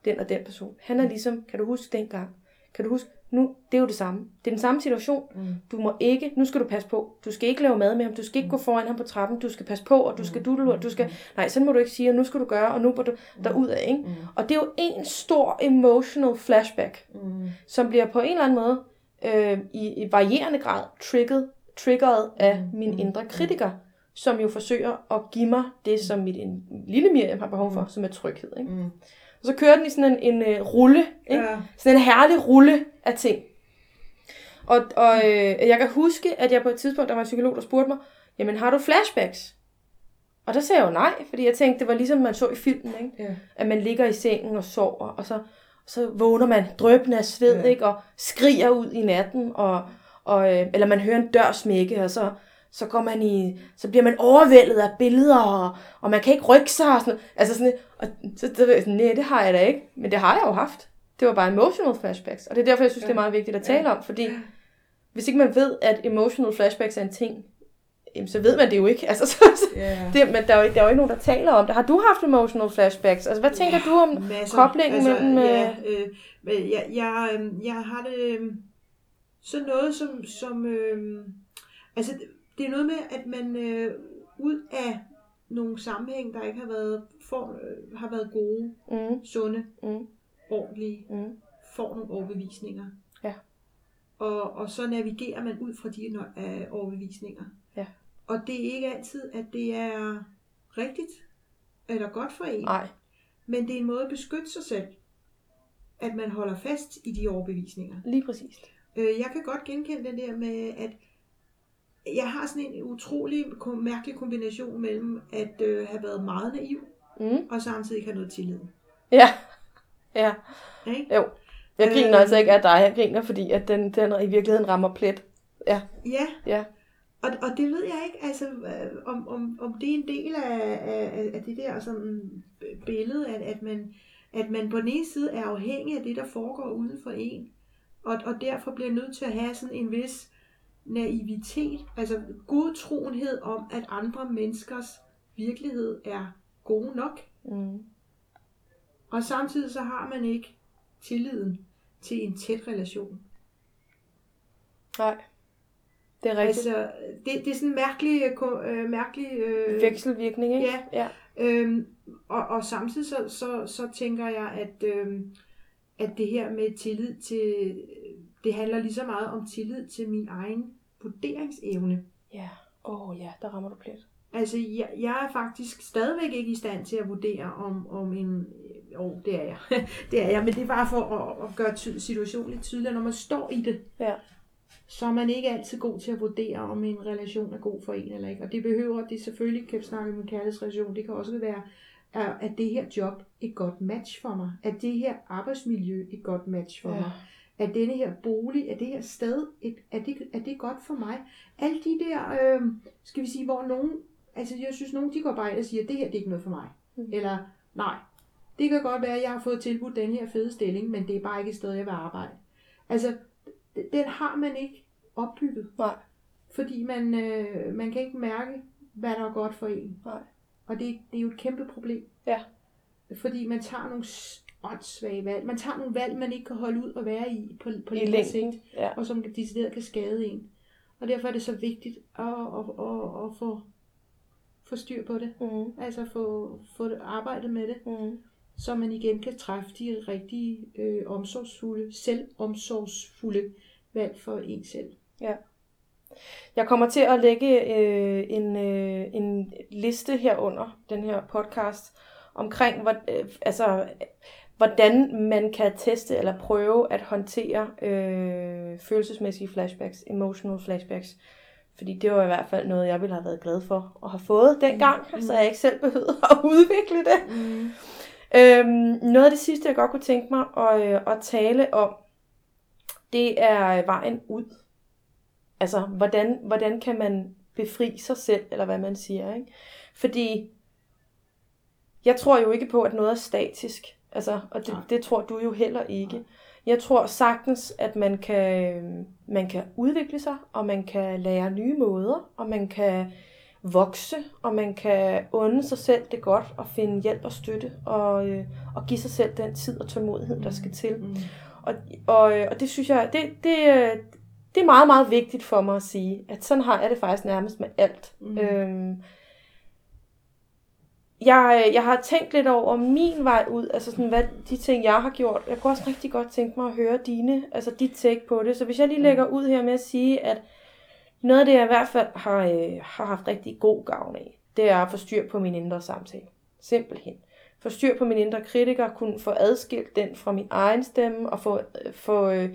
den og den person. Han er ligesom, kan du huske dengang? Kan du huske, nu, det er jo det samme. Det er den samme situation. Mm. Du må ikke, nu skal du passe på. Du skal ikke lave mad med ham. Du skal ikke mm. gå foran ham på trappen. Du skal passe på, og du skal mm. dudle, og du skal, nej, sådan må du ikke sige, og nu skal du gøre, og nu må du mm. derud af, ikke? Mm. Og det er jo en stor emotional flashback, mm. som bliver på en eller anden måde, øh, i, i varierende grad, trigget, triggeret af mm. min indre kritiker, som jo forsøger at give mig det, som mit en, lille Miriam har behov for, som er tryghed, ikke? Mm. Og så kører den i sådan en, en uh, rulle, ikke? Ja. sådan en herlig rulle af ting. Og, og øh, jeg kan huske, at jeg på et tidspunkt, der var en psykolog, der spurgte mig, jamen har du flashbacks? Og der sagde jeg jo nej, fordi jeg tænkte, det var ligesom man så i filmen, ikke? Ja. at man ligger i sengen og sover, og så, så vågner man drøbende af sved, ja. ikke? og skriger ud i natten, og, og, øh, eller man hører en dør smække, og så, så, går man i, så bliver man overvældet af billeder, og, og man kan ikke rykke sig, og sådan Altså sådan, og så, så jeg sådan, nej, det har jeg da ikke. Men det har jeg jo haft. Det var bare emotional flashbacks. Og det er derfor, jeg synes, ja. det er meget vigtigt at tale om, fordi hvis ikke man ved, at emotional flashbacks er en ting, jamen, så ved man det jo ikke. Altså, så, yeah. det, men der er, jo ikke, der er jo ikke nogen, der taler om det. Har du haft emotional flashbacks? Altså, hvad tænker ja, du om masser. koblingen altså, mellem... Ja, øh, øh jeg, jeg, øh, jeg har det... Øh, sådan noget som... som øh, altså, det er noget med, at man øh, ud af nogle sammenhæng, der ikke har været, for, øh, har været gode, mm. sunde, mm. ordentlige, mm. får nogle overbevisninger. Ja. Og, og så navigerer man ud fra de øh, overbevisninger. Ja. Og det er ikke altid, at det er rigtigt eller godt for en. Nej. Men det er en måde at beskytte sig selv, at man holder fast i de overbevisninger. Lige præcis. Øh, jeg kan godt genkende den der med, at jeg har sådan en utrolig mærkelig kombination mellem at øh, have været meget naiv, mm. og samtidig ikke have noget tillid. Ja, ja. Okay? Jo. Jeg griner øh, altså ikke af dig, jeg griner, fordi at den, den i virkeligheden rammer plet. Ja. Ja. ja. Og, og det ved jeg ikke, altså, øh, om, om, om det er en del af, af, af det der sådan billede, at, at, man, at man på den ene side er afhængig af det, der foregår uden for en, og, og derfor bliver nødt til at have sådan en vis naivitet, altså godtroenhed om, at andre menneskers virkelighed er god nok. Mm. Og samtidig så har man ikke tilliden til en tæt relation. Nej, det er rigtigt. Altså, det, det er sådan en mærkelig, øh, mærkelig øh, vekselvirkning, ikke? Ja. ja. Øhm, og, og samtidig så, så, så tænker jeg, at, øh, at det her med tillid til det handler lige så meget om tillid til min egen vurderingsevne. Ja, åh oh, ja, der rammer du plet. Altså, jeg, jeg er faktisk stadigvæk ikke i stand til at vurdere, om, om en... Jo, oh, det er jeg. det er jeg, men det er bare for at, at gøre ty- situationen lidt tydeligere. Når man står i det, ja. så er man ikke altid god til at vurdere, om en relation er god for en eller ikke. Og det behøver, det selvfølgelig kan snakke om en kærlighedsrelation, det kan også være, er, at det her job et godt match for mig? Er det her arbejdsmiljø et godt match for ja. mig? Er denne her bolig, er det her sted, et, er, det, er det godt for mig? Alle de der, øh, skal vi sige, hvor nogen, altså jeg synes, nogen de går bare ind og siger, det her det er ikke noget for mig. Mm. Eller, nej, det kan godt være, at jeg har fået tilbudt den her fede stilling, men det er bare ikke et sted, jeg vil arbejde. Altså, den har man ikke opbygget. Nej. Fordi man, øh, man kan ikke mærke, hvad der er godt for en. Nej. Og det, det er jo et kæmpe problem. Ja. Fordi man tager nogle åndssvage valg. Man tager nogle valg, man ikke kan holde ud og være i på, på I længden, sigt, ja. og som decideret kan skade en. Og derfor er det så vigtigt at, at, at, at få, få styr på det. Mm. Altså få, få det, arbejdet med det. Mm. så man igen kan træffe de rigtige øh, omsorgsfulde, selvomsorgsfulde valg for en selv. Ja. Jeg kommer til at lægge øh, en, øh, en liste her under den her podcast omkring, hvor, øh, altså, hvordan man kan teste eller prøve at håndtere øh, følelsesmæssige flashbacks, emotional flashbacks. Fordi det var i hvert fald noget, jeg ville have været glad for at have fået dengang, mm. så jeg ikke selv behøvede at udvikle det. Mm. Øhm, noget af det sidste, jeg godt kunne tænke mig at, øh, at tale om, det er vejen ud. Altså, hvordan, hvordan kan man befri sig selv, eller hvad man siger. Ikke? Fordi jeg tror jo ikke på, at noget er statisk. Altså, og det, det tror du jo heller ikke. Jeg tror sagtens, at man kan, man kan udvikle sig, og man kan lære nye måder, og man kan vokse, og man kan unde sig selv det godt, og finde hjælp og støtte, og, øh, og give sig selv den tid og tålmodighed, der skal til. Mm. Og, og, og det synes jeg, det, det, det er meget, meget vigtigt for mig at sige, at sådan har jeg det faktisk nærmest med alt. Mm. Øhm, jeg, jeg har tænkt lidt over min vej ud, altså sådan, hvad de ting, jeg har gjort. Jeg kunne også rigtig godt tænke mig at høre dine, altså dit take på det. Så hvis jeg lige lægger ud her med at sige, at noget af det, jeg i hvert fald har, øh, har haft rigtig god gavn af, det er at få styr på min indre samtale. Simpelthen. Få styr på min indre kritiker, kunne få adskilt den fra min egen stemme, og få, øh, få, øh,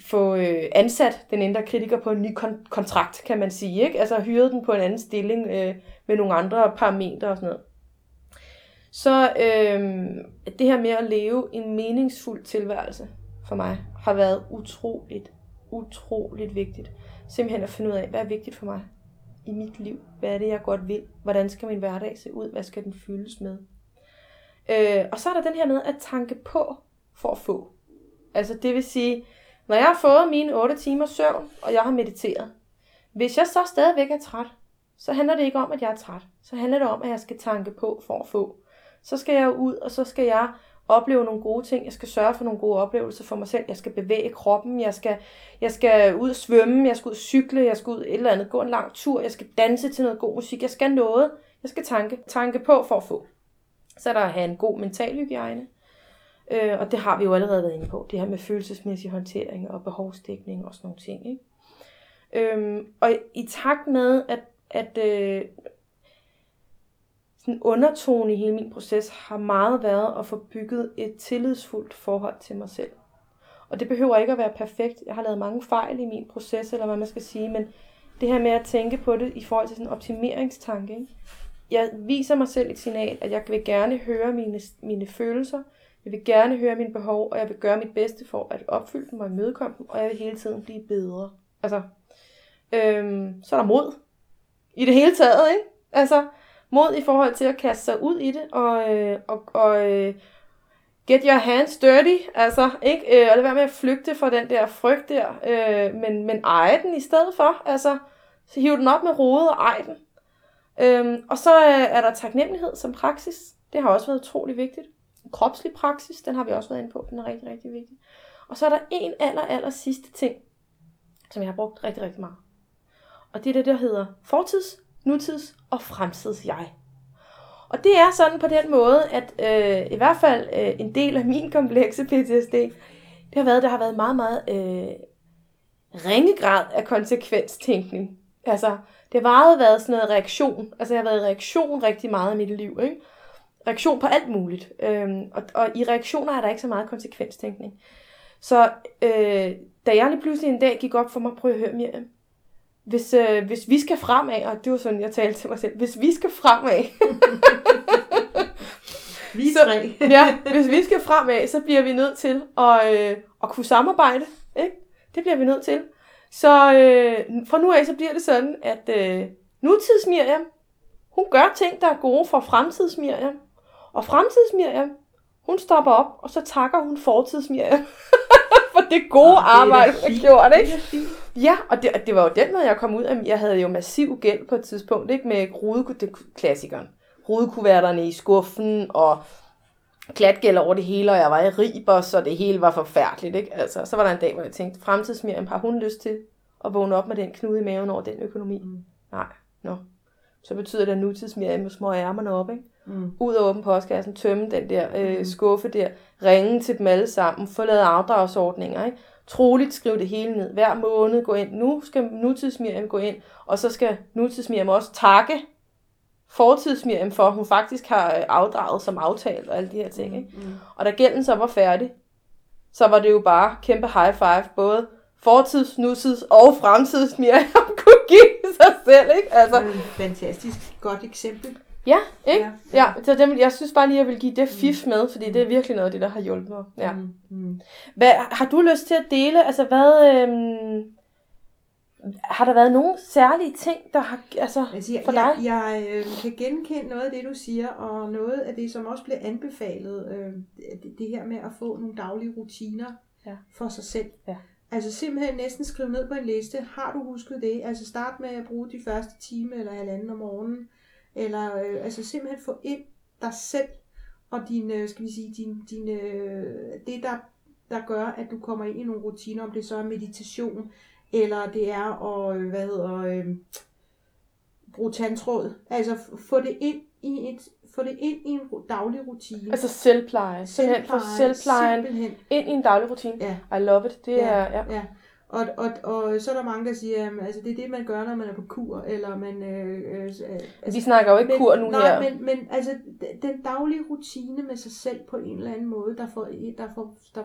få øh, ansat den indre kritiker på en ny kon- kontrakt, kan man sige. Ikke? Altså hyret den på en anden stilling øh, med nogle andre parametre og sådan noget. Så øh, det her med at leve en meningsfuld tilværelse for mig har været utroligt, utroligt vigtigt. Simpelthen at finde ud af, hvad er vigtigt for mig i mit liv? Hvad er det, jeg godt vil? Hvordan skal min hverdag se ud? Hvad skal den fyldes med? Øh, og så er der den her med at tanke på for at få. Altså det vil sige, når jeg har fået mine 8 timer søvn, og jeg har mediteret, hvis jeg så stadigvæk er træt, så handler det ikke om, at jeg er træt. Så handler det om, at jeg skal tanke på for at få. Så skal jeg ud, og så skal jeg opleve nogle gode ting. Jeg skal sørge for nogle gode oplevelser for mig selv. Jeg skal bevæge kroppen. Jeg skal, jeg skal ud og svømme. Jeg skal ud og cykle. Jeg skal ud et eller andet. Gå en lang tur. Jeg skal danse til noget god musik. Jeg skal noget. Jeg skal tanke, tanke på for at få. Så er der at have en god mental hygiejne. Øh, og det har vi jo allerede været inde på. Det her med følelsesmæssig håndtering og behovsdækning og sådan nogle ting. Ikke? Øhm, og i takt med, at, at øh, sådan undertone i hele min proces har meget været at få bygget et tillidsfuldt forhold til mig selv. Og det behøver ikke at være perfekt. Jeg har lavet mange fejl i min proces, eller hvad man skal sige, men det her med at tænke på det i forhold til sådan en optimeringstanke. Ikke? Jeg viser mig selv et signal, at jeg vil gerne høre mine, mine følelser, jeg vil gerne høre mine behov, og jeg vil gøre mit bedste for at opfylde dem og imødekomme dem, og jeg vil hele tiden blive bedre. Altså, øhm, så er der mod i det hele taget, ikke? Altså, mod i forhold til at kaste sig ud i det, og, øh, og, og øh, get your hands dirty, altså, ikke? Øh, og lade være med at flygte fra den der frygt der, øh, men, men eje den i stedet for, altså, så hiv den op med rodet og ej den. Øhm, og så øh, er der taknemmelighed som praksis. Det har også været utrolig vigtigt. Kropslig praksis, den har vi også været inde på. Den er rigtig, rigtig vigtig. Og så er der en aller, aller sidste ting, som jeg har brugt rigtig, rigtig meget. Og det er det, der hedder fortids, nutids og fremtids jeg. Og det er sådan på den måde, at øh, i hvert fald øh, en del af min komplekse PTSD, det har været, der har været meget, meget øh, ringe grad af konsekvenstænkning. Altså, det har meget været sådan noget reaktion. Altså, jeg har været i reaktion rigtig meget i mit liv, ikke? Reaktion på alt muligt. Øhm, og, og i reaktioner er der ikke så meget konsekvenstænkning. Så øh, da jeg lige pludselig en dag gik op for mig, prøv at høre, Miriam, hvis, øh, hvis vi skal fremad, og det var sådan, jeg talte til mig selv, hvis vi skal fremad, vi tre. ja, hvis vi skal fremad, så bliver vi nødt til at, øh, at kunne samarbejde. Ikke? Det bliver vi nødt til. Så øh, fra nu af, så bliver det sådan, at øh, nutids Miriam, hun gør ting, der er gode for fremtids Miriam. Og fremtids Miriam, hun stopper op, og så takker hun fortids Miriam. for det gode oh, arbejde, hun har gjort, ikke? Ja, og det, det var jo den måde, jeg kom ud af. Jeg havde jo massiv gæld på et tidspunkt, ikke? Med rude, det klassikeren. Rudekuverterne i skuffen, og klatgæld over det hele, og jeg var i riber, så det hele var forfærdeligt, ikke? Altså, så var der en dag, hvor jeg tænkte, fremtidsmiriam, har hun lyst til at vågne op med den knude i maven over den økonomi? Mm. Nej, nå. No. så betyder det, at nutidsmiriam må små ærmerne op, ikke? Mm. Ud og åbne postkassen, tømme den der øh, skuffe der, ringe til dem alle sammen, få lavet afdragsordninger, ikke? Troligt skrive det hele ned. Hver måned gå ind. Nu skal nutidsmiriam gå ind, og så skal nutidsmiriam også takke fortidsmiriam for, at hun faktisk har øh, afdraget som aftalt og alle de her ting. Ikke? Mm. Og da gælden så var færdig, så var det jo bare kæmpe high five, både fortids, nutids og fremtids Miriam kunne give sig selv, ikke? Altså, Mm. Fantastisk godt eksempel. Ja, ikke? Ja. Ja, så dem, jeg synes bare lige, at jeg vil give det fif med, fordi det er virkelig noget af det, der har hjulpet mig. Ja. Mm. Mm. Hvad, har du lyst til at dele, altså hvad, øhm, har der været nogle særlige ting, der har, altså, Altså, jeg, for dig? jeg, jeg øh, kan genkende noget af det, du siger, og noget af det, som også bliver anbefalet, øh, det, det her med at få nogle daglige rutiner Ja. for sig selv. Ja. Altså simpelthen næsten skrive ned på en liste. Har du husket det? Altså start med at bruge de første time eller halvanden om morgenen. Eller øh, altså simpelthen få ind dig selv og din, øh, skal vi sige, din, din, øh, det der, der gør, at du kommer ind i nogle rutiner, om det så er meditation, eller det er at, øh, hvad hedder, øh, bruge tandtråd. Altså få det ind i et, få det ind i en daglig rutine. Altså selvpleje, simpelthen få selvplejen Simpelthen. ind i en daglig rutine. Ja. I love it, det Ja, er, ja. ja. Og, og, og så er der mange, der siger, at altså, det er det, man gør, når man er på kur, eller man... Øh, øh, altså, Vi snakker jo ikke kur nu nej, her. Men, men altså, den daglige rutine med sig selv på en eller anden måde, der får, der får, der,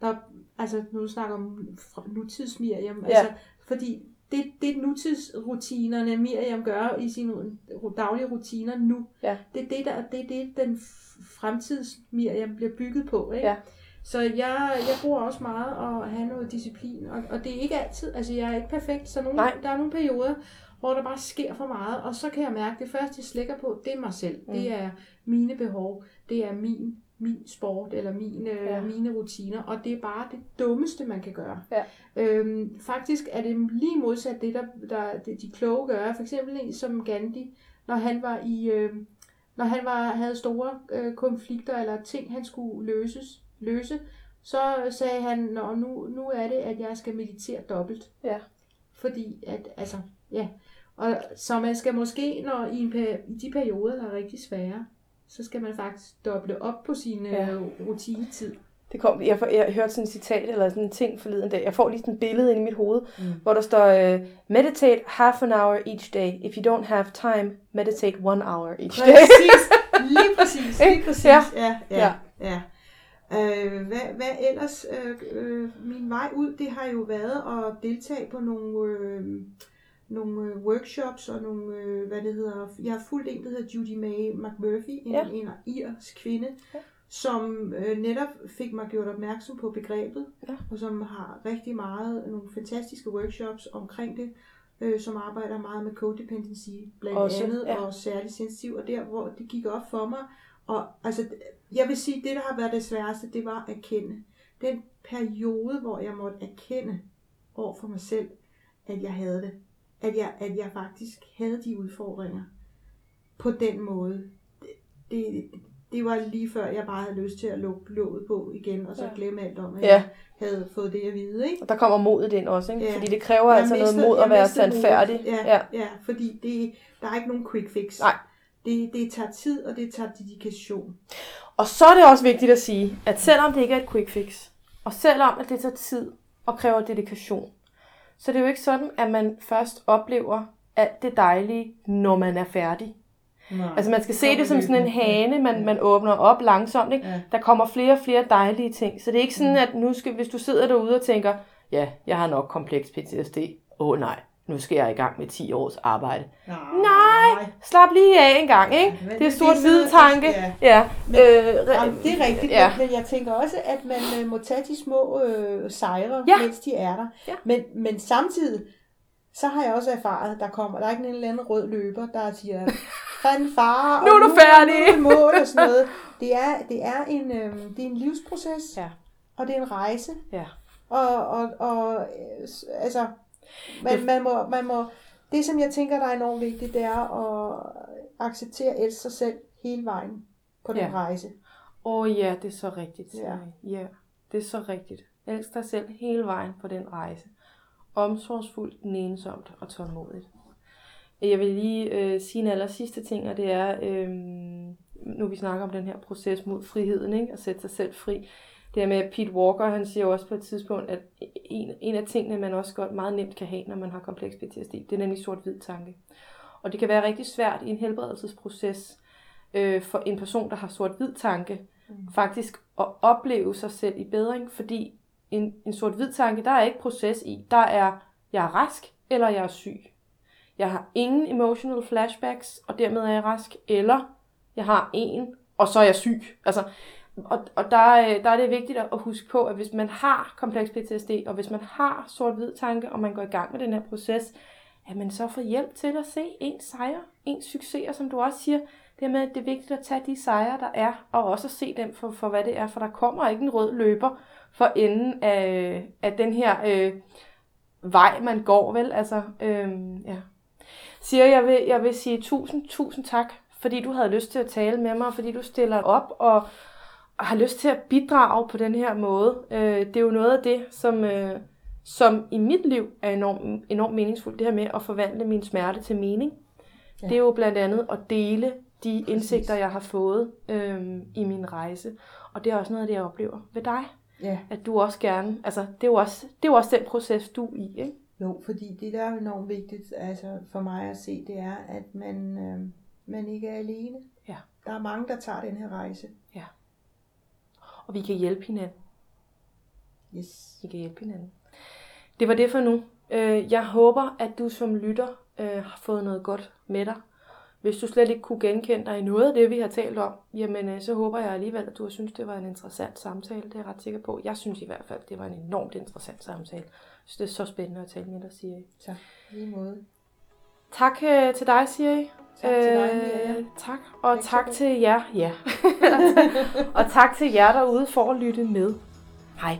der altså nu snakker om nutids Miriam, Ja. altså, fordi det, det nutidsrutinerne Miriam gør i sine daglige rutiner nu, Ja. det er det, der, det, er det den fremtids Miriam bliver bygget på, ikke? Ja. Så jeg, jeg bruger også meget at have noget disciplin, og, og det er ikke altid, altså jeg er ikke perfekt, så nogle, Nej. der er nogle perioder, hvor der bare sker for meget, og så kan jeg mærke, at det første, jeg slækker på, det er mig selv. Mm. Det er mine behov, det er min, min sport, eller min, øh, Ja. mine rutiner, og det er bare det dummeste, man kan gøre. Ja. Øhm, faktisk er det lige modsat det, der, der det, de kloge gør. For eksempel en som Gandhi, når han var i... Øh, når han var, havde store øh, konflikter eller ting, han skulle løses, løse, så sagde han, Nå, nu, nu er det, at jeg skal meditere dobbelt. Ja. Fordi at, altså, ja. Og, så man skal måske, når i, en, i de perioder, der er rigtig svære, så skal man faktisk doble op på sin Ja. ja. rutinetid. Det kom, jeg, jeg hørte sådan et citat eller sådan en ting forleden dag. Jeg får lige sådan et billede ind i mit hoved, Mm. hvor der står, uh, meditate half an hour each day. If you don't have time, meditate one hour each day. Præcis, lige præcis, lige præcis. Ja. Ja, ja, Ja. ja. Øh, hvad, hvad ellers? Øh, øh, min vej ud, det har jo været at deltage på nogle, øh, nogle workshops og nogle, øh, hvad det hedder, jeg har fulgt en, der hedder Judy May McMurphy, en, Ja. en irsk kvinde, ja. som øh, netop fik mig gjort opmærksom på begrebet, Ja. og som har rigtig meget, nogle fantastiske workshops omkring det, øh, som arbejder meget med codependency blandt Også, andet, ja. og særligt sensitiv, og der hvor det gik op for mig, og altså, jeg vil sige, det der har været det sværeste, det var at erkende. Den periode, hvor jeg måtte erkende over for mig selv, at jeg havde det. At jeg, at jeg faktisk havde de udfordringer på den måde. Det, det, det var lige før, jeg bare havde lyst til at lukke låget på igen, og så Ja. glemme alt om, at Ja. jeg havde fået det at vide. Ikke? Og der kommer modet ind også, ikke? Ja. Fordi det kræver Jeg altså mistede- noget mod at være sandfærdig. Ja, Ja. ja. ja fordi det, der er ikke nogen quick fix. Nej. Det, det tager tid, og det tager dedikation. Og så er det også vigtigt at sige, at selvom det ikke er et quick fix, og selvom at det tager tid og kræver dedikation, så det er jo ikke sådan, at man først oplever alt det dejlige, når man er færdig. Nej. Altså man skal se det som sådan en hane, man, man åbner op langsomt. Ikke? Ja. Der kommer flere og flere dejlige ting. Så det er ikke sådan, at nu skal, hvis du sidder derude og tænker, ja, jeg har nok kompleks PTSD. Åh oh, nej, nu skal jeg i gang med 10 års arbejde. Nej, slap lige af en gang, ikke? men Det er sort-hvide tanke. ja. Ja. Men- Øh, Jamen, det er rigtigt, Ja. ja. men jeg tænker også, at man øh, må tage de små øh, sejre, Ja. ja. mens de er der. Ja. Men, men samtidig, så har jeg også erfaret, at der kommer, der er ikke en eller anden rød løber, der siger, fanfare, Nu er og du færdig." Nu er i mål og sådan noget. Det er, det er, en, øh, det er en livsproces, Ja. og det er en rejse. Ja. Og, og, og øh, altså, man, man, må, man må, det som jeg tænker, der er enormt vigtigt, det er at acceptere at elske sig selv hele vejen på den Ja. rejse. Åh oh, ja, det er så rigtigt. Ja. Ja, det er så rigtigt. Elsk dig selv hele vejen på den rejse. Omsorgsfuldt, nænsomt og tålmodigt. Jeg vil lige øh, sige en aller sidste ting, og det er, øh, nu vi snakker om den her proces mod friheden, ikke? at sætte sig selv fri. Det er med, Pete Walker, han siger jo også på et tidspunkt, at en, en af tingene, man også godt meget nemt kan have, når man har kompleks PTSD, det er nemlig sort-hvid tanke. Og det kan være rigtig svært i en helbredelsesproces øh, for en person, der har sort-hvid tanke, mm. faktisk at opleve sig selv i bedring, fordi en, en sort-hvid tanke, der er ikke proces i. Der er, jeg er rask, eller jeg er syg. Jeg har ingen emotional flashbacks, og dermed er jeg rask, eller jeg har en, og så er jeg syg. Altså, og, og der, øh, der er det vigtigt at huske på, at hvis man har kompleks PTSD, og hvis man har sort-hvid tanke, og man går i gang med den her proces, at man så får hjælp til at se ens sejre, ens succeser, som du også siger. Det med, at det er vigtigt at tage de sejre, der er, og også at se dem for, for hvad det er, for der kommer ikke en rød løber for enden af, af den her øh, vej, man går, vel? Altså, øh, ja. Siger jeg vil, jeg vil sige tusind, tusind tak, fordi du havde lyst til at tale med mig, fordi du stiller op og har lyst til at bidrage på den her måde. Øh, det er jo noget af det, som, øh, som i mit liv er enormt enorm meningsfuldt, det her med at forvandle min smerte til mening. Ja. Det er jo blandt andet at dele de Præcis. indsigter, jeg har fået øh, i min rejse. Og det er også noget af det, jeg oplever ved dig. Ja. At du også gerne, altså det er jo også, det er jo også den proces, du er i, ikke? Jo, fordi det, der er enormt vigtigt altså for mig at se, det er, at man, øh, man ikke er alene. Ja. Der er mange, der tager den her rejse. Og vi kan hjælpe hinanden. Yes. Vi kan hjælpe hinanden. Det var det for nu. Øh, jeg håber, at du som lytter øh, har fået noget godt med dig. Hvis du slet ikke kunne genkende dig i noget af det, vi har talt om, jamen øh, så håber jeg alligevel, at du har synes, det var en interessant samtale. Det er jeg ret sikker på. Jeg synes i hvert fald, det var en enormt interessant samtale. Så det er så spændende at tale med dig, Siri. Tak. Lige måde. Tak til dig, Siri. Tak til dig, øh, Tak, og tak til jer. Ja. og tak til jer derude for at lytte med. Hej.